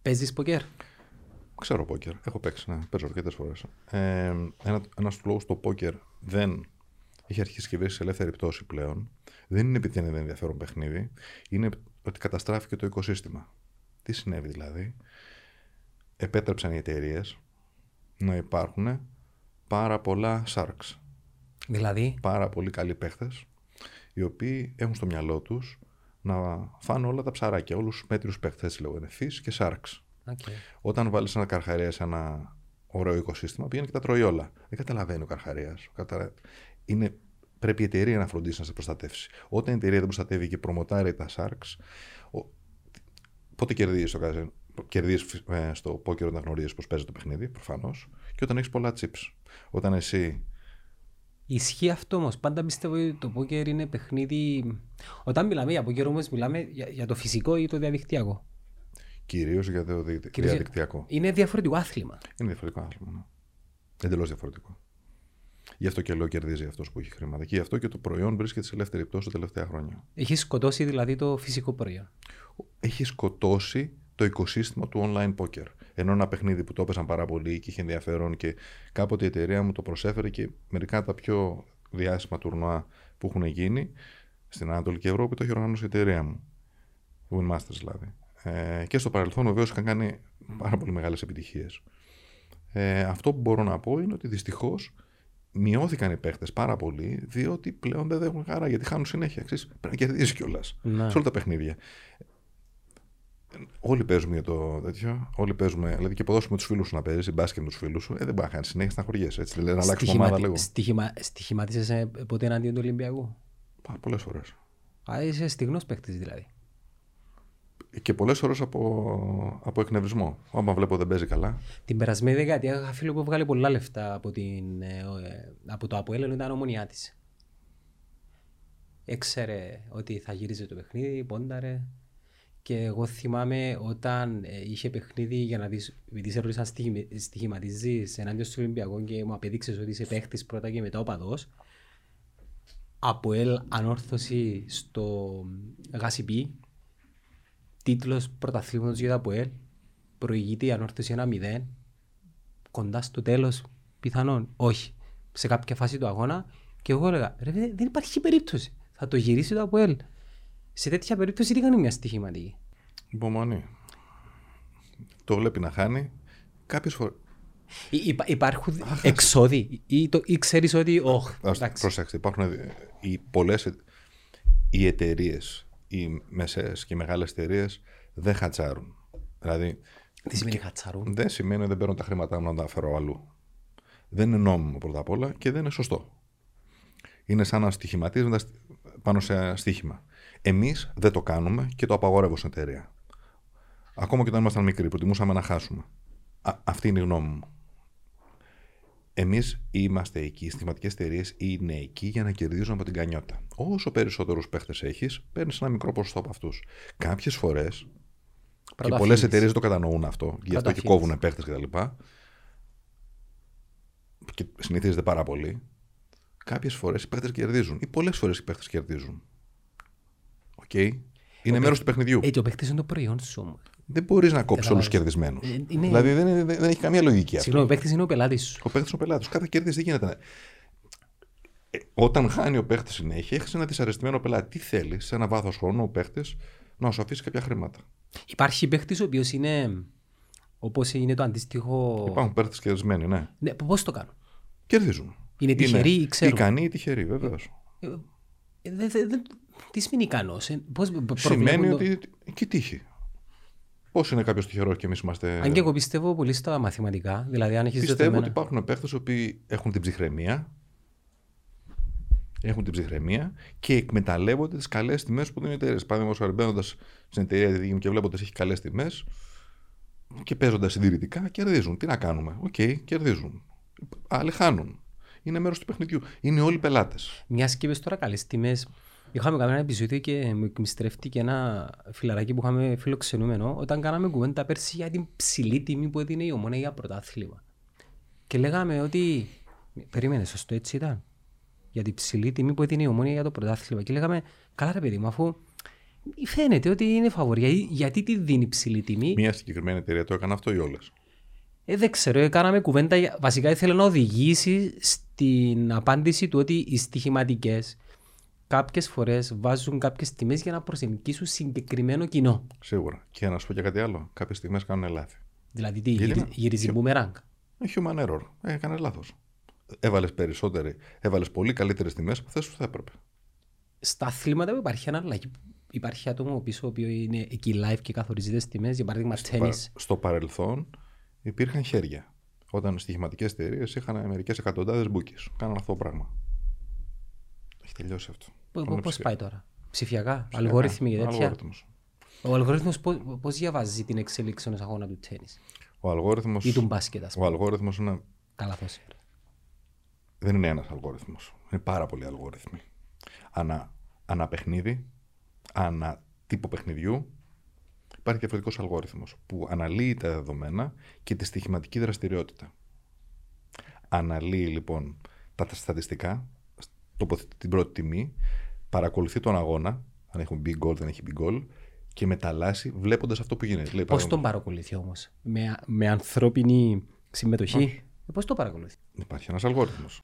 Παίζεις ποκέρ. Ξέρω πόκερ. Έχω παίξει, ναι, παίζω αρκετές φορές. Ε, ένα ένας τους λόγους το πόκερ δεν έχει αρχίσει και βρίσκει σε ελεύθερη πτώση πλέον. Δεν είναι επειδή δεν είναι ενδιαφέρον παιχνίδι. Είναι ότι καταστράφηκε το οικοσύστημα. Τι συνέβη δηλαδή; Επέτρεψαν οι εταιρείες να υπάρχουν πάρα πολλά sharks. Δηλαδή, πάρα πολύ καλοί παίχτες, οι οποίοι έχουν στο μυαλό τους να φάνε όλα τα ψαράκια, όλους τους μέτριους παίχτες, έτσι λέγονται, fish και sharks. OK. Όταν βάλεις ένα καρχαρίας σε ένα ωραίο οικοσύστημα, πηγαίνει και τα τρώει όλα. Δεν καταλαβαίνει ο καρχαρίας. Κατα... Είναι... Πρέπει η εταιρεία να φροντίσει να σε προστατεύσει. Όταν η εταιρεία δεν προστατεύει και προμοτάρει τα sharks, ο... πότε κερδίζεις στο καζίνο. Κερδίζεις στο πόκερ όταν γνωρίζεις πώς παίζει το παιχνίδι, προφανώς, και όταν έχεις πολλά chips. Όταν εσύ Ισχύει αυτό όμως. Πάντα πιστεύω ότι το πόκερ είναι παιχνίδι. Όταν μιλάμε για πόκερ όμως, μιλάμε για, για το φυσικό ή το διαδικτυακό. κυρίως για το δι- Κυρίως- διαδικτυακό. Είναι διαφορετικό άθλημα. Είναι διαφορετικό άθλημα. Ναι. Εντελώς διαφορετικό. Γι' αυτό και λέω κερδίζει αυτός που έχει χρήματα. Και γι' αυτό και το προϊόν βρίσκεται σε ελεύθερη πτώση τα τελευταία χρόνια. Έχει σκοτώσει δηλαδή το φυσικό προϊόν. Έχει σκοτώσει το οικοσύστημα του online poker. Ενώ ένα παιχνίδι που το έπαιζαν πάρα πολύ και είχε ενδιαφέρον και κάποτε η εταιρεία μου το προσέφερε και μερικά από τα πιο διάσημα τουρνουά που έχουν γίνει στην Ανατολική Ευρώπη το έχει οργανώσει η εταιρεία μου. Winmasters δηλαδή. Ε, και στο παρελθόν βεβαίως είχαν κάνει πάρα πολύ μεγάλες επιτυχίες. Ε, αυτό που μπορώ να πω είναι ότι δυστυχώς μειώθηκαν οι παίχτες πάρα πολύ, διότι πλέον δεν έχουν χαρά γιατί χάνουν συνέχεια. Ξέρεις, πρέπει να κερδίσει κιόλας Ναι. σε όλα τα παιχνίδια. Όλοι παίζουμε για το τέτοιο. Όλοι παίζουμε. Δηλαδή και ποδόσφαιρο με τους φίλους σου να παίζεις, μπάσκετ με τους φίλους σου. Ε, δεν μπορεί να κάνεις συνέχεια να χωριέσαι. Έτσι. Δηλαδή να αλλάξουμε ομάδα λίγο. Στοιχημα... Στοιχημάτισε ποτέ εναντίον του Ολυμπιακού; Πολλές φορές. Α, είσαι στιγνός παίκτης δηλαδή. Και πολλές φορές από, από εκνευρισμό. Άμα βλέπω δεν παίζει καλά. Την περασμένη δεκαετία είχα φίλο που βγάλει πολλά λεφτά από, την, ε, ο, ε, από το Αποέλ ενώ ήταν ομονιά της. Έξερε ότι θα γύριζε το παιχνίδι, πόνταρε. Και εγώ θυμάμαι όταν ε, είχε παιχνίδι για να δεις, επειδή σε ρώτησαν στοιχημα- στοιχηματίζεις ενάντια στο Ολυμπιακό και μου απεδείξες ότι είσαι παίχτης πρώτα και μετά οπαδός. Αποέλ ανόρθωση στο Γασιπί, τίτλος πρωταθλήματος για το Αποέλ, προηγείται η ανόρθωση 1-0, κοντά στο τέλος πιθανόν, όχι, σε κάποια φάση του αγώνα και εγώ έλεγα, ρε παιδί, δεν υπάρχει περίπτωση, θα το γυρίσει το Αποέλ. Σε τέτοια περίπτωση τι κάνει μια στοιχηματική; Υπομονή. Το βλέπει να χάνει. Κάποιες φορέ. Υ- υπά- υπάρχουν εξόδοι ή, το, ή ξέρεις ότι, όχ, Ας εντάξει. προσέξτε, υπάρχουν ε, οι πολλές, ε- οι εταιρείες, οι μεσαίες και οι μεγάλες εταιρείες δεν χατσάρουν. Δηλαδή, Τι σημαίνει χατσαρούν. δεν σημαίνει ότι δεν παίρνω τα χρήματά μου να τα φέρω αλλού. Δεν είναι νόμιμο πρώτα απ' όλα και δεν είναι σωστό. Είναι σαν να στοιχηματίζει με τα στ- πάνω σε στοίχημα. Εμείς δεν το κάνουμε και το απαγορεύω στην εταιρεία. Ακόμα και όταν ήμασταν μικροί, προτιμούσαμε να χάσουμε. Α, αυτή είναι η γνώμη μου. Εμείς είμαστε εκεί, οι στοιχηματικέ εταιρείες είναι εκεί για να κερδίζουν από την κανιότα. Όσο περισσότερους παίχτες έχεις, παίρνεις ένα μικρό ποσοστό από αυτούς. Κάποιες φορές και πολλές Πρωταθλητής. εταιρείες δεν το κατανοούν αυτό, γι' αυτό και Πρωταθλητής. κόβουν παίχτες κτλ. Και συνηθίζεται πάρα πολύ. Κάποιες φορές οι παίχτες κερδίζουν ή πολλές φορές οι παίχτες κερδίζουν. Οκ. Είναι μέρος του παιχνιδιού. Έτσι, ο παίκτης είναι το προϊόν σου όμως. Δεν μπορείς να κόψεις όλους τους Καταλάβεις. κερδισμένους. Ε, είναι- Δηλαδή δεν, είναι- δεν έχει καμία λογική αυτό. Συγγνώμη, ο παίκτης είναι ο πελάτης σου. Ο παίχτης είναι ο πελάτης. Κάθε κέρδης δεν γίνεται. Ε, όταν χάνει ο παίχτης συνέχεια, έχεις ένα δυσαρεστημένο πελάτη. Τι θέλεις σε ένα βάθος χρόνου ο παίχτης να σου αφήσει κάποια χρήματα. Υπάρχει παίκτης ο οποίος είναι όπως είναι το αντίστοιχο... Υπάρχουν παίχτες κερδισμένοι, ναι. Ναι, πώς το κάνουν; Κερδίζουν. Είναι τυχεροί ή ξέρουν. Ικανοί ή τυχεροί, βεβαίως. Ε, δε- δε- δε- Τι σημαίνει ικανός, ε, πώς προ- Σημαίνει προβλέπουν το- ότι. και τύχη. Πώς είναι κάποιος τυχερός και εμείς είμαστε. Αν και εγώ πιστεύω πολύ στα μαθηματικά, δηλαδή αν έχεις Πιστεύω δεδομένα... ότι υπάρχουν παίχτε οι οποίοι έχουν την ψυχραιμία. Έχουν την ψυχραιμία και εκμεταλλεύονται τις καλές τιμές που δίνουν οι εταιρείες. Παραδείγματο χάρη, μπαίνοντα στην εταιρεία τη δική μου και βλέποντας έχει καλές τιμές και παίζοντας συντηρητικά, κερδίζουν. Τι να κάνουμε; Οκ, κερδίζουν. Άλλοι χάνουν. Είναι μέρος του παιχνιδιού. Είναι όλοι πελάτες. Μιας και είπες τώρα καλές τιμές, Είχαμε κάνει ένα επεισόδιο και μου εκμυστρεύτηκε ένα φιλαράκι που είχαμε φιλοξενούμενο όταν κάναμε κουβέντα πέρσι για την ψηλή τιμή που έδινε η Ομόνοια για πρωτάθλημα. Και λέγαμε ότι. Περίμενε, σωστό έτσι ήταν. Για την ψηλή τιμή που έδινε η Ομόνοια για το πρωτάθλημα. Και λέγαμε, καλά ρε παιδί μου, αφού φαίνεται ότι είναι φαβορία. Γιατί τη δίνει ψηλή τιμή; Μία συγκεκριμένη εταιρεία το έκανε αυτό ή όλες; Ε, δεν ξέρω, ε, κάναμε κουβέντα. για- Βασικά ήθελε να οδηγήσει στην απάντηση του ότι οι στοιχηματικές κάποιες φορές βάζουν κάποιες τιμές για να προσελκύσουν συγκεκριμένο κοινό. Σίγουρα. Και να σου πω και κάτι άλλο. Κάποιες στιγμέ κάνουν λάθη. Δηλαδή, τι, Γιατί γυρι- να- γυρίζει και- boomerang. Ε, Human error. Ε, έκανε λάθος. Έβαλες περισσότερη, έβαλες πολύ καλύτερες τιμές από αυτέ που θα έπρεπε. Στα αθλήματα που υπάρχει ένα αλλαγή. Υπάρχει άτομο πίσω, ο οποίο είναι εκεί live και καθορίζει τι τιμές. Για παράδειγμα, Πα- τέννη. Στο παρελθόν υπήρχαν χέρια. Όταν στοιχηματικές εταιρείες είχαν μερικές εκατοντάδες μπουκε. Κάναν αυτό το πράγμα. Έχει τελειώσει αυτό. Πώς Κάνουν πάει τώρα, ψηφιακά, ψηφιακά. αλγόριθμοι και τέτοια; Αλγόριθμος. Ο αλγόριθμο πώ διαβάζει την εξέλιξη ενός αγώνα του τέννη Ο αλγόριθμος, ή του μπάσκετ, ας ο πούμε. αλγόριθμος είναι, Καλά, ποδόσφαιρο. δεν είναι ένας αλγόριθμος. Είναι πάρα πολλοί αλγόριθμοι. Ανά, ανά παιχνίδι, ανά τύπο παιχνιδιού, υπάρχει διαφορετικός αλγόριθμος που αναλύει τα δεδομένα και τη στοιχηματική δραστηριότητα. Αναλύει λοιπόν τα στατιστικά, τοποθετεί την πρώτη τιμή, παρακολουθεί τον αγώνα, αν έχουν big goal, δεν έχει big goal, και μεταλλάσσει βλέποντας αυτό που γίνεται. Λέει, Πώς παράδειγμα, τον παρακολουθεί όμως, με, με ανθρώπινη συμμετοχή; Πώς το παρακολουθεί; Υπάρχει ένας αλγόριθμος.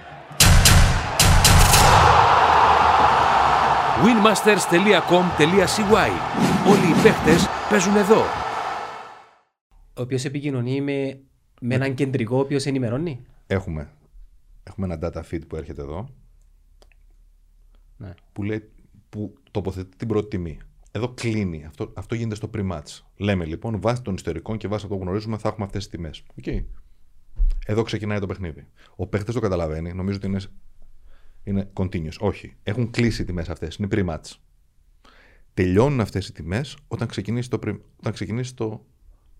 winmasters.com.cy Όλοι οι παίχτες παίζουν εδώ. Ο οποίος επικοινωνεί με, με έναν κεντρικό ο οποίος ενημερώνει; Έχουμε, έχουμε ένα data feed που έρχεται εδώ Ναι. που, λέει, που τοποθετεί την πρώτη τιμή. Εδώ κλείνει. Αυτό, αυτό γίνεται στο pre-match. Λέμε λοιπόν, βάσει των ιστορικών και βάσει αυτό που γνωρίζουμε, θα έχουμε αυτές τις τιμές. Okay. Εδώ ξεκινάει το παιχνίδι. Ο παίχτη το καταλαβαίνει, νομίζω ότι είναι, είναι continuous. Όχι. Έχουν κλείσει οι τιμές αυτές. Είναι pre-match. Τελειώνουν αυτές οι τιμές όταν ξεκινήσει το, pre- όταν ξεκινήσει το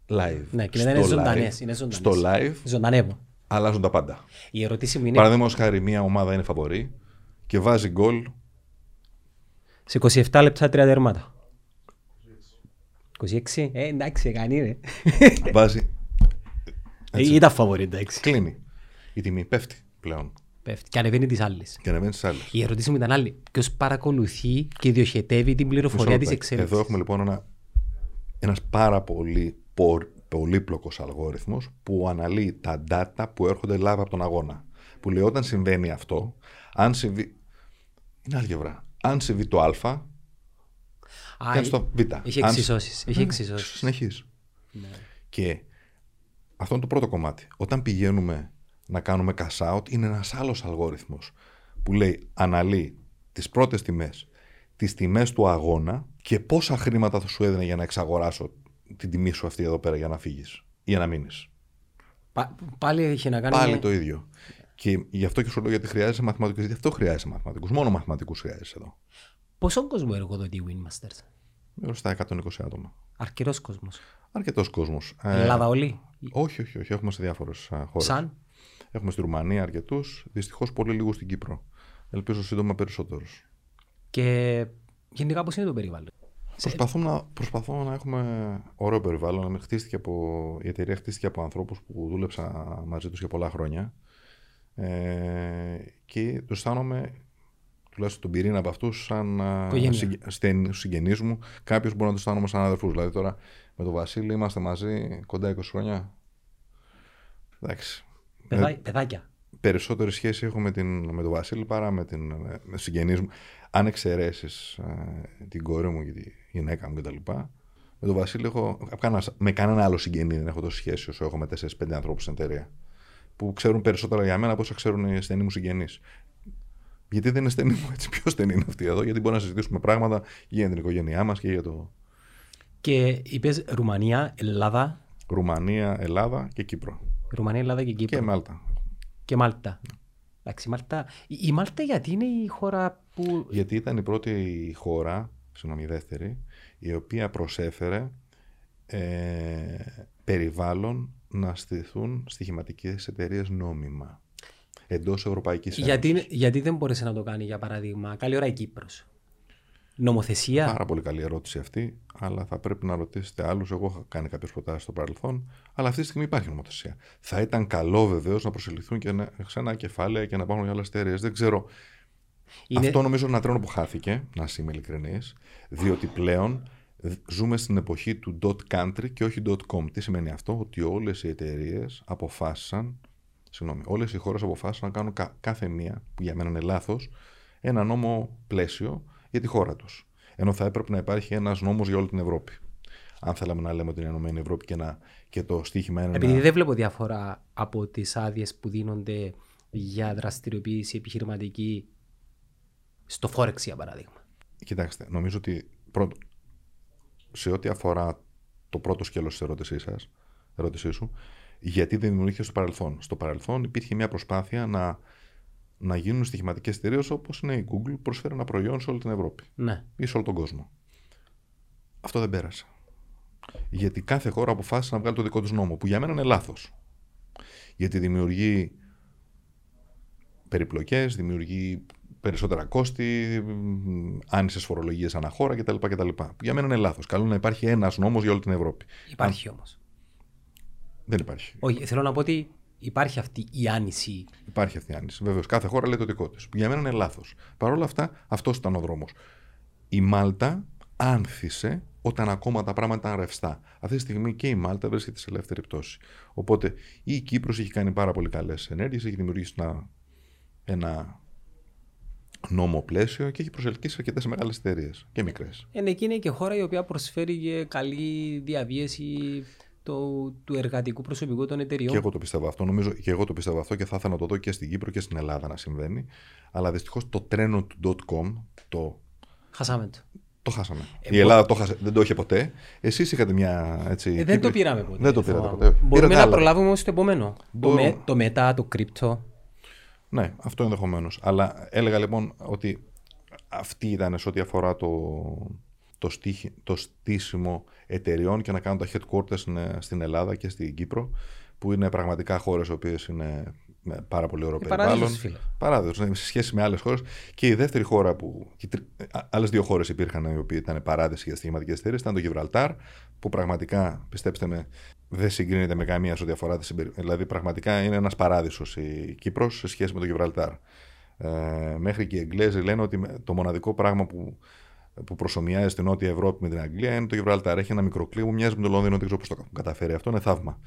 live. Ναι, και μετά είναι Στο ζωντανές, live- είναι ζωντανές. Στο live Ζωντανεύω. αλλάζουν τα πάντα. Η ερώτηση μου είναι Παραδείγματος χάρη, μια ομάδα είναι φαβορή και βάζει γκολ. Σε 27 λεπτά τρία τέρματα. 26, ε, εντάξει, κάνει ρε. βάζει. Ε, Ήταν φαβορή, εντάξει. Κλείνει. Η τιμή πέφτει πλέον Πέφτει και ανεβαίνει τις άλλες. και ανεβαίνει στι άλλε. Η ερώτηση μου ήταν άλλη. Ποιος παρακολουθεί και διοχετεύει την πληροφορία της εξέλιξης; Εδώ έχουμε λοιπόν ένα, ένας πάρα πολύ πο- πολύπλοκος αλγόριθμος που αναλύει τα data που έρχονται live από τον αγώνα. Που λέει όταν συμβαίνει αυτό, αν συμβεί... Είναι άλγευρα. Αν συμβεί το α, Α, κάνεις το β. Έχει Αν- εξισώσεις. Έχει εξισώσεις. Συνεχίζεις. Και αυτό είναι το πρώτο κομμάτι. Όταν πηγαίνουμε να κάνουμε cash out, είναι ένας άλλος αλγόριθμος που λέει αναλύει τις πρώτες τιμές, τις τιμές του αγώνα και πόσα χρήματα θα σου έδινε για να εξαγοράσω την τιμή σου αυτή εδώ πέρα για να φύγεις ή για να μείνεις. Πα- πάλι έχει να κάνει. Πάλι με- το ίδιο. Και γι' αυτό και σου λέω γιατί χρειάζεσαι μαθηματικούς. Γιατί αυτό χρειάζεσαι μαθηματικούς. Μόνο μαθηματικούς χρειάζεσαι εδώ. Πόσο κόσμο εργοδοτεί η Winmasters. Γύρω στα 120 άτομα. Αρκετός κόσμος. Αρκετός κόσμος. Ε, Ελλάδα όλοι. Όχι, όχι, όχι. Έχουμε σε διάφορες χώρες. Σαν; Έχουμε στη Ρουμανία αρκετούς. Δυστυχώς πολύ λίγου στην Κύπρο. Ελπίζω σύντομα περισσότερους. Και γενικά πώς είναι το περιβάλλον; Προσπαθούμε να, προσπαθώ να έχουμε ωραίο περιβάλλον. Να χτίστηκε από, η εταιρεία χτίστηκε από ανθρώπους που δούλεψα μαζί τους για πολλά χρόνια. Ε, και του αισθάνομαι, τουλάχιστον τον πυρήνα από αυτούς, σαν Οικογένεια. συγγενείς μου. Κάποιου μπορώ να του αισθάνομαι σαν αδερφούς. Δηλαδή τώρα με τον Βασίλη είμαστε μαζί κοντά 20 χρόνια. Εντάξει. Παιδά, παιδάκια. περισσότερη σχέση έχω με, την, με τον Βασίλη παρά με την με συγγενείς μου. Αν εξαιρέσεις την κόρη μου και τη γυναίκα μου κτλ. Με τον Βασίλη έχω. κανένα- με κανένα άλλο συγγενή δεν έχω τόση σχέση όσο έχω με 4-5 ανθρώπους στην εταιρεία. Που ξέρουν περισσότερα για μένα από όσα ξέρουν οι στενοί μου συγγενείς. Γιατί δεν είναι στενή μου έτσι, πιο στενή είναι αυτή εδώ, γιατί μπορούμε να συζητήσουμε πράγματα για την οικογένειά μας και για το Και είπες Ρουμανία, Ελλάδα. Ρουμανία, Ελλάδα και Κύπρο. Ρουμανία, Ελλάδα και Κύπρο. Και Μάλτα. Και Μάλτα. Εντάξει, η Μάλτα. Η, η Μάλτα γιατί είναι η χώρα που. Γιατί ήταν η πρώτη χώρα, συγγνώμη, η δεύτερη, η οποία προσέφερε ε, περιβάλλον να στηθούν στοιχηματικές εταιρείες νόμιμα εντός Ευρωπαϊκής Ένωσης. Γιατί, γιατί δεν μπόρεσε να το κάνει, για παράδειγμα, καλή ώρα η Κύπρος. Νομοθεσία. Πάρα πολύ καλή ερώτηση αυτή, αλλά θα πρέπει να ρωτήσετε άλλους. Εγώ έχω κάνει κάποιες προτάσεις στο παρελθόν, αλλά αυτή τη στιγμή υπάρχει νομοθεσία. Θα ήταν καλό βεβαίως να προσεληθούν και να- ξένα κεφάλαια και να υπάρχουν και άλλες εταιρείες. Δεν ξέρω. Είναι- Αυτό νομίζω είναι ένα τρένο που χάθηκε, να είμαι ειλικρινής, διότι πλέον ζούμε στην εποχή του dot country και όχι dot com. Τι σημαίνει αυτό, ότι όλες οι εταιρείες αποφάσισαν, συγγνώμη, όλες οι χώρες αποφάσισαν να κάνουν κα- κάθε μία, που για μένα είναι λάθος, ένα νόμο πλαίσιο για τη χώρα τους. Ενώ θα έπρεπε να υπάρχει ένας νόμος για όλη την Ευρώπη. Αν θέλαμε να λέμε ότι είναι Ενωμένη Ευρώπη και, να, και το στίχημα είναι. Επειδή να... δεν βλέπω διαφορά από τις άδειες που δίνονται για δραστηριοποίηση επιχειρηματική στο Forex, για παράδειγμα. Κοιτάξτε, νομίζω ότι πρώτο, σε ό,τι αφορά το πρώτο σκέλος της ερώτησής σας, ερώτησής σου, γιατί δεν δημιουργήθηκε στο παρελθόν. Στο παρελθόν υπήρχε μια προσπάθεια να, να γίνουν στοιχηματικές εταιρείες όπως είναι η Google, που προσφέρει ένα προϊόν σε όλη την Ευρώπη Ναι. ή σε όλο τον κόσμο. Αυτό δεν πέρασε. Γιατί κάθε χώρα αποφάσισε να βγάλει το δικό του νόμο, που για μένα είναι λάθος. Γιατί δημιουργεί περιπλοκές, δημιουργεί περισσότερα κόστη, άνισες φορολογίες αναχώρα κτλ. κτλ. Που για μένα είναι λάθος. Καλό είναι να υπάρχει ένας νόμος για όλη την Ευρώπη. Υπάρχει όμως. Δεν υπάρχει. Όχι, θέλω να πω ότι υπάρχει αυτή η άνηση. Υπάρχει αυτή η άνηση. Βεβαίως, κάθε χώρα λέει το δικό της. Για μένα είναι λάθος. Παρ' όλα αυτά, αυτός ήταν ο δρόμος. Η Μάλτα άνθησε όταν ακόμα τα πράγματα ήταν ρευστά. Αυτή τη στιγμή και η Μάλτα βρίσκεται σε ελεύθερη πτώση. Οπότε η Κύπρος έχει κάνει πάρα πολύ καλές ενέργειες, έχει δημιουργήσει ένα, ένα νόμο πλαίσιο και έχει προσελκύσει αρκετές μεγάλες εταιρείες και μικρές. Είναι εκείνη και χώρα η οποία προσφέρει και καλή διαβίωση το, του εργατικού προσωπικού των εταιριών. Και εγώ το πιστεύω αυτό. Νομίζω και εγώ το πιστεύω αυτό και θα ήθελα να το δω και στην Κύπρο και στην Ελλάδα να συμβαίνει. Αλλά δυστυχώς το τρένο του .com το, Χάσαμε το. το χάσαμε. Ε, η μπο- Ελλάδα το χάσε, δεν το είχε ποτέ. Εσείς είχατε μια. Έτσι, Ε, δεν Κύπρη- το πήραμε ποτέ. Δεν το πήρατε φοβάμαι. ποτέ. Μπορούμε Πήρατε να άλλα. προλάβουμε όμως το επόμενο. Το, Μπορούμε. με, το μετά, το κρύπτο. Ναι, αυτό ενδεχομένως. Αλλά έλεγα λοιπόν ότι αυτή ήταν σε ό,τι αφορά το, το, στίχη, το στήσιμο εταιριών και να κάνουν τα headquarters στην, στην Ελλάδα και στην Κύπρο, που είναι πραγματικά χώρες οι οποίες είναι με πάρα πολύ ωραίο Ε, περιβάλλον. παράδεισος, φίλε. Παράδεισος, ναι, σε σχέση με άλλες χώρες. Και η δεύτερη χώρα που. Άλλες δύο χώρες υπήρχαν οι οποίες ήταν παράδεισοι για στοιχηματικές εταιρείες. Ήταν το Γιβραλτάρ, που πραγματικά, πιστέψτε με, δεν συγκρίνεται με καμία σε ό,τι αφορά τη συμπεριφορά. Δηλαδή, πραγματικά είναι ένας παράδεισος η Κύπρος σε σχέση με το Γιβραλτάρ. Ε, μέχρι και οι Εγγλέζοι λένε ότι με- το μοναδικό πράγμα που, που προσωμιάζει στην Νότια Ευρώπη με την Αγγλία είναι το Γιβραλτάρ. Έχει ένα μικρό κλίμα που μοιάζει με το Λονδίνο, δεν ξέρω πώς το έχουν καταφέρει. Αυτό είναι θαύμα.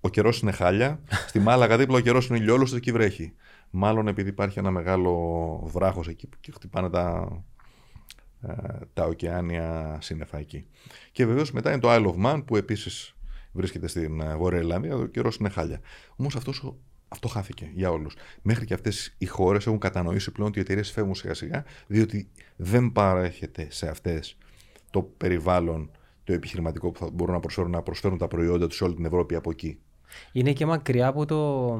Ο καιρός είναι χάλια. Στη Μάλαγα δίπλα ο καιρός είναι ηλιόλουστο και εκεί βρέχει. Μάλλον επειδή υπάρχει ένα μεγάλο βράχος εκεί και χτυπάνε τα, ε, τα ωκεάνια σύννεφα εκεί. Και βεβαίως μετά είναι το Isle of Man που επίσης βρίσκεται στην ε, Βόρεια Ιρλανδία. Ο καιρός είναι χάλια. Όμως αυτός αυτό χάθηκε για όλους. Μέχρι και αυτές οι χώρες έχουν κατανοήσει πλέον ότι οι εταιρείες φεύγουν σιγά σιγά, διότι δεν παρέχεται σε αυτές το περιβάλλον το επιχειρηματικό που θα μπορούν να προσφέρουν, να προσφέρουν τα προϊόντα τους σε όλη την Ευρώπη από εκεί. Είναι και μακριά από το.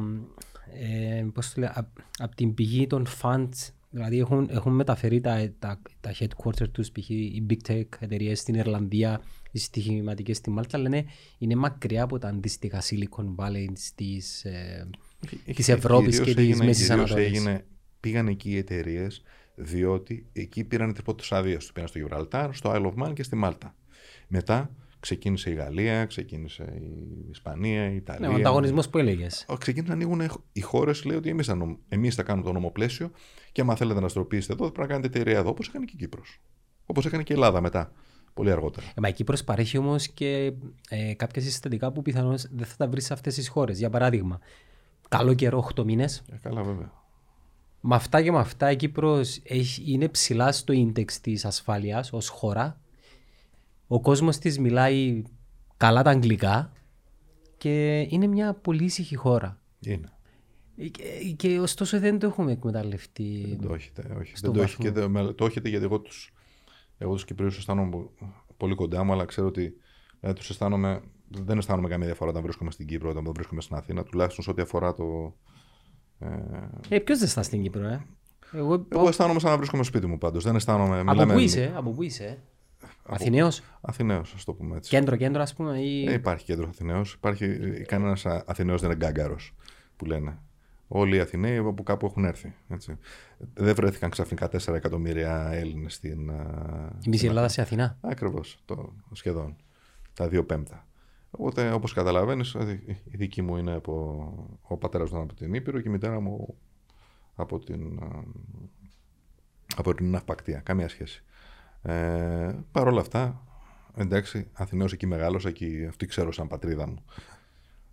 Ε, πώς το λέω, απ- από την πηγή των funds. Δηλαδή έχουν, έχουν μεταφέρει τα, τα, τα headquarters τους, π.χ. οι big tech εταιρείες στην Ιρλανδία, οι στοιχηματικές στη Μάλτα, λένε είναι μακριά από τα αντίστοιχα Silicon Valley της, ε, της Ευρώπης και Κυρίως της Μέσης κυρίως Ανατολής. έγινε, πήγαν εκεί οι εταιρείες διότι εκεί πήραν τις πρώτες άδειε τους. Πήγαν στο Γιβραλτάρ, στο Isle of Man και στη Μάλτα. Μετά ξεκίνησε η Γαλλία, ξεκίνησε η Ισπανία, η Ιταλία. Ναι, ο ανταγωνισμός που έλεγες. Ο- Ξεκίνησαν να ανοίγουν οι χώρες, λέει ότι εμείς θα, νομ- εμείς θα κάνουμε το νομοπλαίσιο και άμα θέλετε να στροπήσετε εδώ, πρέπει να κάνετε εταιρεία εδώ, όπως έκανε και η Κύπρος. Όπως έκανε και η Ελλάδα μετά, πολύ αργότερα. Ε, Μα η Κύπρος παρέχει όμως και ε, κάποια συστατικά που πιθανώς δεν θα τα βρεις σε αυτές τις χώρες. Για παράδειγμα, καλό καιρό 8 μήνες. Ε, καλά, βέβαια. Με αυτά και με αυτά η Κύπρος έχει, είναι ψηλά στο index της ασφάλειας ως χώρα. Ο κόσμος της μιλάει καλά τα αγγλικά και είναι μια πολύ ήσυχη χώρα. Είναι. Ε, Και, και ωστόσο δεν το έχουμε εκμεταλλευτεί. Δεν το έχετε, όχι. στο Δεν το, έχει βαθμό. και δεν- με- το έχετε γιατί εγώ τους, εγώ τους Κυπρίους αισθάνομαι πο- πολύ κοντά μου, αλλά ξέρω ότι ε, τους αισθάνομαι, δεν αισθάνομαι καμία διαφορά όταν βρίσκομαι στην Κύπρο, όταν βρίσκομαι στην Αθήνα, τουλάχιστον σε ό,τι αφορά το... Ε, Ε, ποιος δεν στα στην Κύπρο, ε; Εγώ, εγώ αισθάνομαι σαν να βρίσκομαι στο σπίτι μου πάντως. Δεν αισθάνομαι... από μιλάμε- πού είσαι, από πού είσαι. Αθηναίος, Αθηναίος, ας το πούμε έτσι. κέντρο, κέντρο ας πούμε. Ή... Δεν υπάρχει κέντρο Αθηναίος. Υπάρχει, κανένας Α- Αθηναίος δεν είναι γκάγκαρος, που λένε. Όλοι οι Αθηναίοι από κάπου έχουν έρθει. Έτσι. Δεν βρέθηκαν ξαφνικά 4 εκατομμύρια Έλληνες στην. α, Η μισή Ελλάδα σε Αθηνά. Ακριβώς, σχεδόν. Τα δύο πέμπτα. Οπότε, όπως καταλαβαίνεις, η δική μου είναι από. Ο πατέρας μου ήταν από την Ήπειρο και η μητέρα μου από την, α, από την Ναυπακτία. Καμία σχέση. Ε, Παρ' όλα αυτά, εντάξει, Αθηναίος εκεί μεγάλωσα και αυτή ξέρω σαν πατρίδα μου.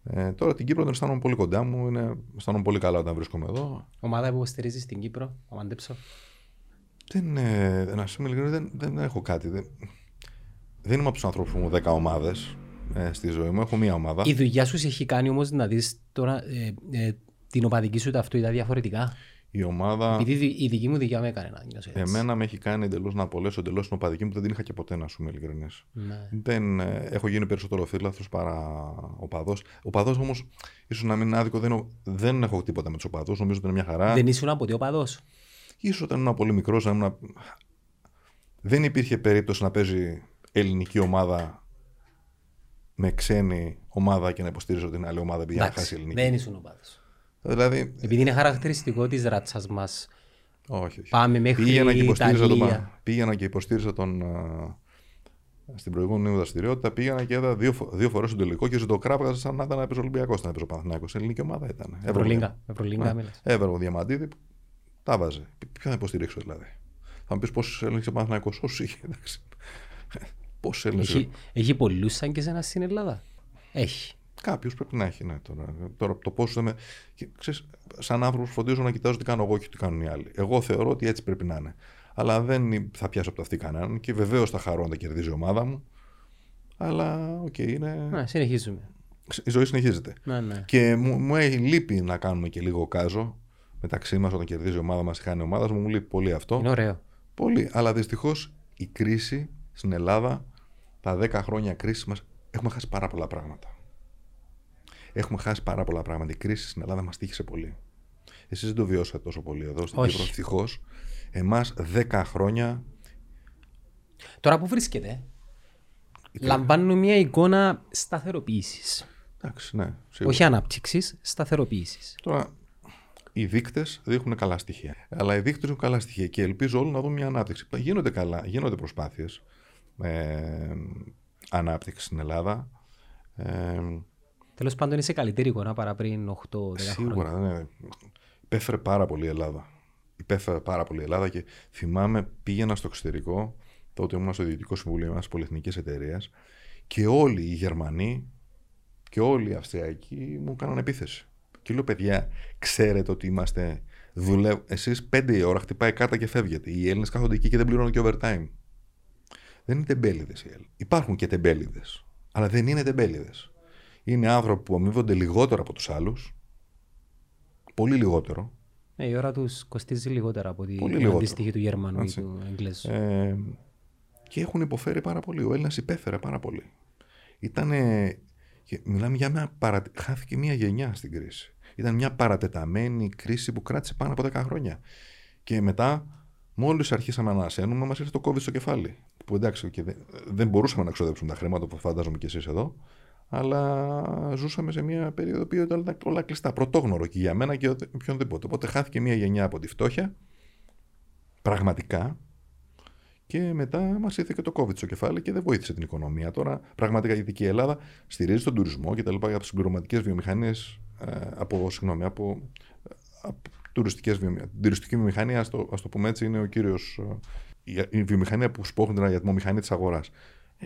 Ε, τώρα την Κύπρο την αισθάνομαι πολύ κοντά μου, είναι, αισθάνομαι πολύ καλά όταν βρίσκομαι εδώ. Ομάδα που στηρίζει στην Κύπρο, θα μαντέψω. Δεν, ε, να σου είμαι ειλικρινής, δεν, δεν έχω κάτι. Δεν, δεν είμαι από τους ανθρώπους που μου 10 ομάδες ε, στη ζωή μου. Έχω μία ομάδα. Η δουλειά σου σε έχει κάνει όμως να δεις τώρα ε, ε, την οπαδική σου ταυτότητα διαφορετικά; Η ομάδα. Επειδή η δική μου δουλειά με έκανε να νιώσω έτσι. Εμένα με έχει κάνει εντελώς να απολέσω εντελώς την οπαδική μου που δεν την είχα και ποτέ, να σου είμαι ειλικρινής. Ναι. Δεν, ε, έχω γίνει περισσότερο φίλαθρος παρά οπαδός. Οπαδός όμως, ίσως να μην είναι άδικο, δεν, δεν έχω τίποτα με τους οπαδούς. Νομίζω ότι είναι μια χαρά. Δεν ήσουν ποτέ οπαδός; Ίσως όταν ήμουν πολύ μικρός, ήμουν... δεν υπήρχε περίπτωση να παίζει ελληνική ομάδα με ξένη ομάδα και να υποστήριζω την άλλη ομάδα επειδή να χάσει η ελληνική. Δεν ήσουν οπαδός. Δηλαδή, Επειδή είναι χαρακτηριστικό της ράτσας μας. όχι, όχι. Πάμε μέχρι Πήγαινα και υποστήριζα τον, Ιταλία. πήγαινα και υποστήριζα τον α, στην προηγούμενη μου δραστηριότητα. Πήγαινα και είδα δύο, φο- δύο φορές τον τελικό και ζητοκράβγαζα σαν να ήταν να παίζω Ολυμπιακός, να παίζω Παναθυνάκο. Ελληνική ομάδα ήταν. Ευρωλίγκα. Ευρωλίγκα μιλάς. Έβρεγε ο Διαμαντίδη, τα βάζε. Ποιο να υποστηρίξω δηλαδή; Θα μου πεις πόσους Έλληνες είχε ο Παναθηναϊκός, όσους είχε. εντάξει. Πόσους Έλληνες. Έχει, έχει πολλούς σαν και εσένα στην Ελλάδα. Έχει. Κάποιος πρέπει να έχει, ναι. Τώρα, τώρα το πόσο είμαι. και, Ξέρεις, σαν άνθρωπος φροντίζω να κοιτάζω τι κάνω εγώ και τι κάνουν οι άλλοι. Εγώ θεωρώ ότι έτσι πρέπει να είναι. Αλλά δεν θα πιάσω από τ' αυτί κανέναν και βεβαίως θα χαρώ να κερδίζει η ομάδα μου. Αλλά οκ, είναι. Να, συνεχίζουμε. Η ζωή συνεχίζεται. Ναι, ναι. Και μου, μου έχει λείπει να κάνουμε και λίγο κάζο μεταξύ μας όταν κερδίζει η ομάδα μας ή χάνει η ομάδα μου. Μου λείπει πολύ αυτό. Είναι ωραίο. Πολύ. Αλλά δυστυχώς η κρίση στην Ελλάδα, τα 10 χρόνια κρίσης μας, έχουμε χάσει πάρα πολλά πράγματα. Έχουμε χάσει πάρα πολλά πράγματα. Η κρίση στην Ελλάδα μας τύχησε πολύ. Εσείς δεν το βιώσατε τόσο πολύ εδώ στην Όχι. Κύπρο. Ευτυχώς. Εμάς 10 χρόνια. Τώρα που βρίσκεται, λαμβάνουμε μια εικόνα σταθεροποίησης. Εντάξει, ναι, σίγουρα. Όχι ανάπτυξης, σταθεροποίησης. Τώρα, οι δείκτες δείχνουν καλά στοιχεία. Αλλά οι δείκτες έχουν καλά στοιχεία και ελπίζω όλοι να δουν μια ανάπτυξη. Γίνονται καλά, γίνονται προσπάθειες ε, ανάπτυξη στην Ελλάδα. Ε, Τέλος πάντων, είσαι καλύτερη εικόνα παρά πριν 8-10 χρόνια. Σίγουρα, ναι. Υπέφερε πάρα πολύ η Ελλάδα. Υπέφερε πάρα πολύ η Ελλάδα και θυμάμαι πήγαινα στο εξωτερικό, τότε ήμουν στο Διοικητικό Συμβούλιο μιας πολυεθνικής εταιρείας και όλοι οι Γερμανοί και όλοι οι Αυστριακοί μου κάνανε επίθεση. Και λέω, παιδιά, ξέρετε ότι είμαστε. Δουλεύ... Εσείς πέντε η ώρα χτυπάει κάρτα και φεύγετε. Οι Έλληνες κάθονται εκεί και δεν πληρώνουν και overtime. Δεν είναι τεμπέληδες οι Έλληνες. Υπάρχουν και τεμπέληδες. Αλλά δεν είναι τεμπέληδες. Είναι άνθρωποι που αμείβονται λιγότερο από τους άλλους. Πολύ λιγότερο. Ε, η ώρα τους κοστίζει λιγότερα από την Πολύ την λιγότερο. αντίστοιχη του Γερμανού ή Έτσι. του Εγγλέζου. Ε, και έχουν υποφέρει πάρα πολύ. Ο Έλληνας υπέφερε πάρα πολύ. Ήτανε, και μιλάμε για μια παρα... χάθηκε μια γενιά στην κρίση. Ήταν μια παρατεταμένη κρίση που κράτησε πάνω από 10 χρόνια. Και μετά, μόλις αρχίσαμε να ανασένουμε, μας ήρθε το COVID στο κεφάλι. Που εντάξει, και δεν, δεν μπορούσαμε να ξοδέψουμε τα χρήματα που φαντάζομαι και εσείς εδώ. Αλλά ζούσαμε σε μια περίοδο που ήταν όλα κλειστά. Πρωτόγνωρο και για μένα και οτε- οποιονδήποτε. Οπότε χάθηκε μια γενιά από τη φτώχεια. Πραγματικά. Και μετά μας ήρθε και το COVID στο κεφάλι και δεν βοήθησε την οικονομία. Τώρα, πραγματικά γιατί και η Ελλάδα στηρίζει τον τουρισμό και τα λοιπά από συμπληρωματικές βιομηχανίες. από, συγγνώμη, από, από τουριστικές βιομηχανίες. Την τουριστική βιομηχανία, ας το, ας το πούμε έτσι, είναι ο κύριος. Η, η βιομηχανία που σπρώχνει την αριθμομηχανία της αγοράς.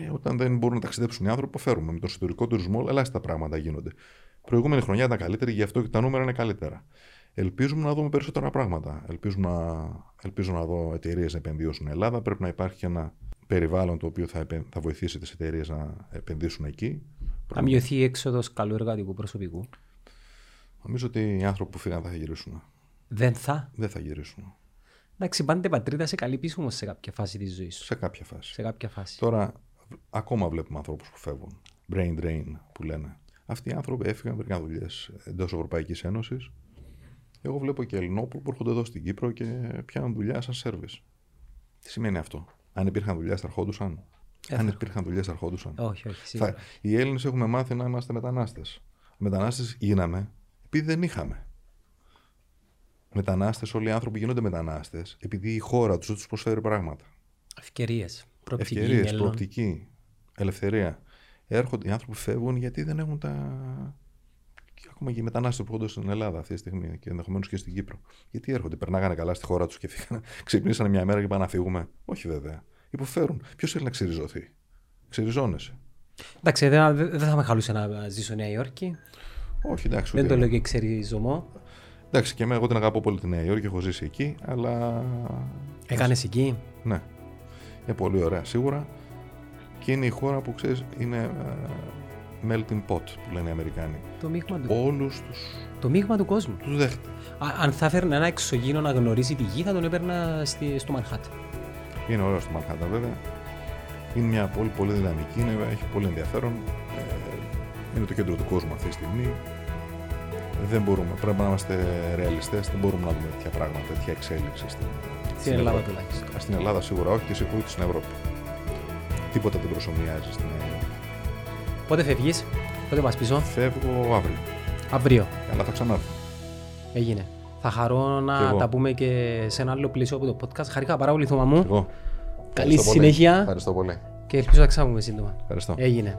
Ε, όταν δεν μπορούν να ταξιδέψουν οι άνθρωποι, φέρουμε. Με τον εσωτερικό τουρισμό, ελάχιστα πράγματα γίνονται. Προηγούμενη χρονιά ήταν καλύτερη, γι' αυτό και τα νούμερα είναι καλύτερα. Ελπίζουμε να δούμε περισσότερα πράγματα. Ελπίζουμε να, ελπίζω να δω εταιρείες να επενδύουν στην Ελλάδα. Πρέπει να υπάρχει και ένα περιβάλλον το οποίο θα, επεν- θα βοηθήσει τις εταιρείες να επενδύσουν εκεί. Θα μειωθεί η έξοδος καλού εργατικού προσωπικού. Νομίζω ότι οι άνθρωποι που φύγαν θα γυρίσουν. Δεν θα; Δεν θα γυρίσουν. Εντάξει, πάντε πατρίδα σε καλή πίσω όμως σε κάποια φάση της ζωής σου. Σε κάποια φάση. Σε κάποια φάση. Τώρα, ακόμα βλέπουμε ανθρώπους που φεύγουν. Brain drain που λένε. Αυτοί οι άνθρωποι έφυγαν, βρήκαν δουλειές εντός Ευρωπαϊκής Ένωσης. Εγώ βλέπω και Ελληνόπουλου που έρχονται εδώ στην Κύπρο και πιάνουν δουλειά σαν σερβις. Τι σημαίνει αυτό; Αν υπήρχαν δουλειέ, θα ερχόντουσαν; Αν υπήρχαν δουλειέ, θα ερχόντουσαν; Όχι, όχι. Σίγουρα. Θα, οι Έλληνες έχουμε μάθει να είμαστε μετανάστες. Μετανάστες γίναμε επειδή δεν είχαμε. μετανάστες, όλοι οι άνθρωποι γίνονται μετανάστες επειδή η χώρα τους δεν τους προσφέρει πράγματα. Ευκαιρίες. Προοπτική. Ευκαιρίες, μέλλον. προοπτική, ελευθερία. Έρχονται, οι άνθρωποι φεύγουν γιατί δεν έχουν τα. και Ακόμα και οι μετανάστες που έρχονται στην Ελλάδα αυτή τη στιγμή και ενδεχομένως και στην Κύπρο. Γιατί έρχονται, περνάγανε καλά στη χώρα τους και φύγανε. Ξυπνήσανε μια μέρα και πάνε να φύγουμε. Όχι βέβαια. Υποφέρουν. Ποιος θέλει να ξυριζωθεί. Ξυριζώνεσαι. Εντάξει, δεν, δεν θα με χαλούσε να ζήσω Νέα Υόρκη. Όχι, εντάξει. Δεν ούτε το εγώ. λέω και ξεριζωμό. Εντάξει, και εμένα εγώ την αγαπώ πολύ τη Νέα Υόρκη, έχω ζήσει εκεί, αλλά. Έκανες εκεί; Ναι. Είναι πολύ ωραία σίγουρα. Και είναι η χώρα που ξέρεις είναι ε, melting pot που λένε οι Αμερικάνοι. Το μείγμα του, Όλους του το μείγμα του κόσμου. τους δέχεται. Α, αν θα έφερνε ένα εξωγήινο να γνωρίζει τη γη, θα τον έπαιρνα στη, στο Μανχάτ. Είναι ωραίο στο Μανχάτα βέβαια. Είναι μια πόλη πολύ δυναμική, είναι, έχει πολύ ενδιαφέρον. Ε, είναι το κέντρο του κόσμου αυτή τη στιγμή. Δεν μπορούμε, πρέπει να είμαστε ρεαλιστές. Δεν μπορούμε να δούμε τέτοια πράγματα, τέτοια εξέλιξη στην, Στην Ελλάδα Ευρώπη. τουλάχιστον. Α, Στην Ελλάδα σίγουρα όχι, και σε- ούτε στην Ευρώπη. Τίποτα δεν προσωμιάζει στην Ελλάδα. Πότε φεύγεις, πότε πας πίσω; Φεύγω αύριο. Αύριο. Καλά, θα ξανάρθω. Έγινε. Θα χαρώ Κι να εγώ. τα πούμε και σε ένα άλλο πλαίσιο από το podcast. Χαρικά πάρα πολύ, Θωμά μου. Εγώ. Καλή Ευχαριστώ πολύ. συνέχεια Ευχαριστώ πολύ. και ελπίζω να ξαναπούμε σύντομα. Ευχαριστώ. Έγινε.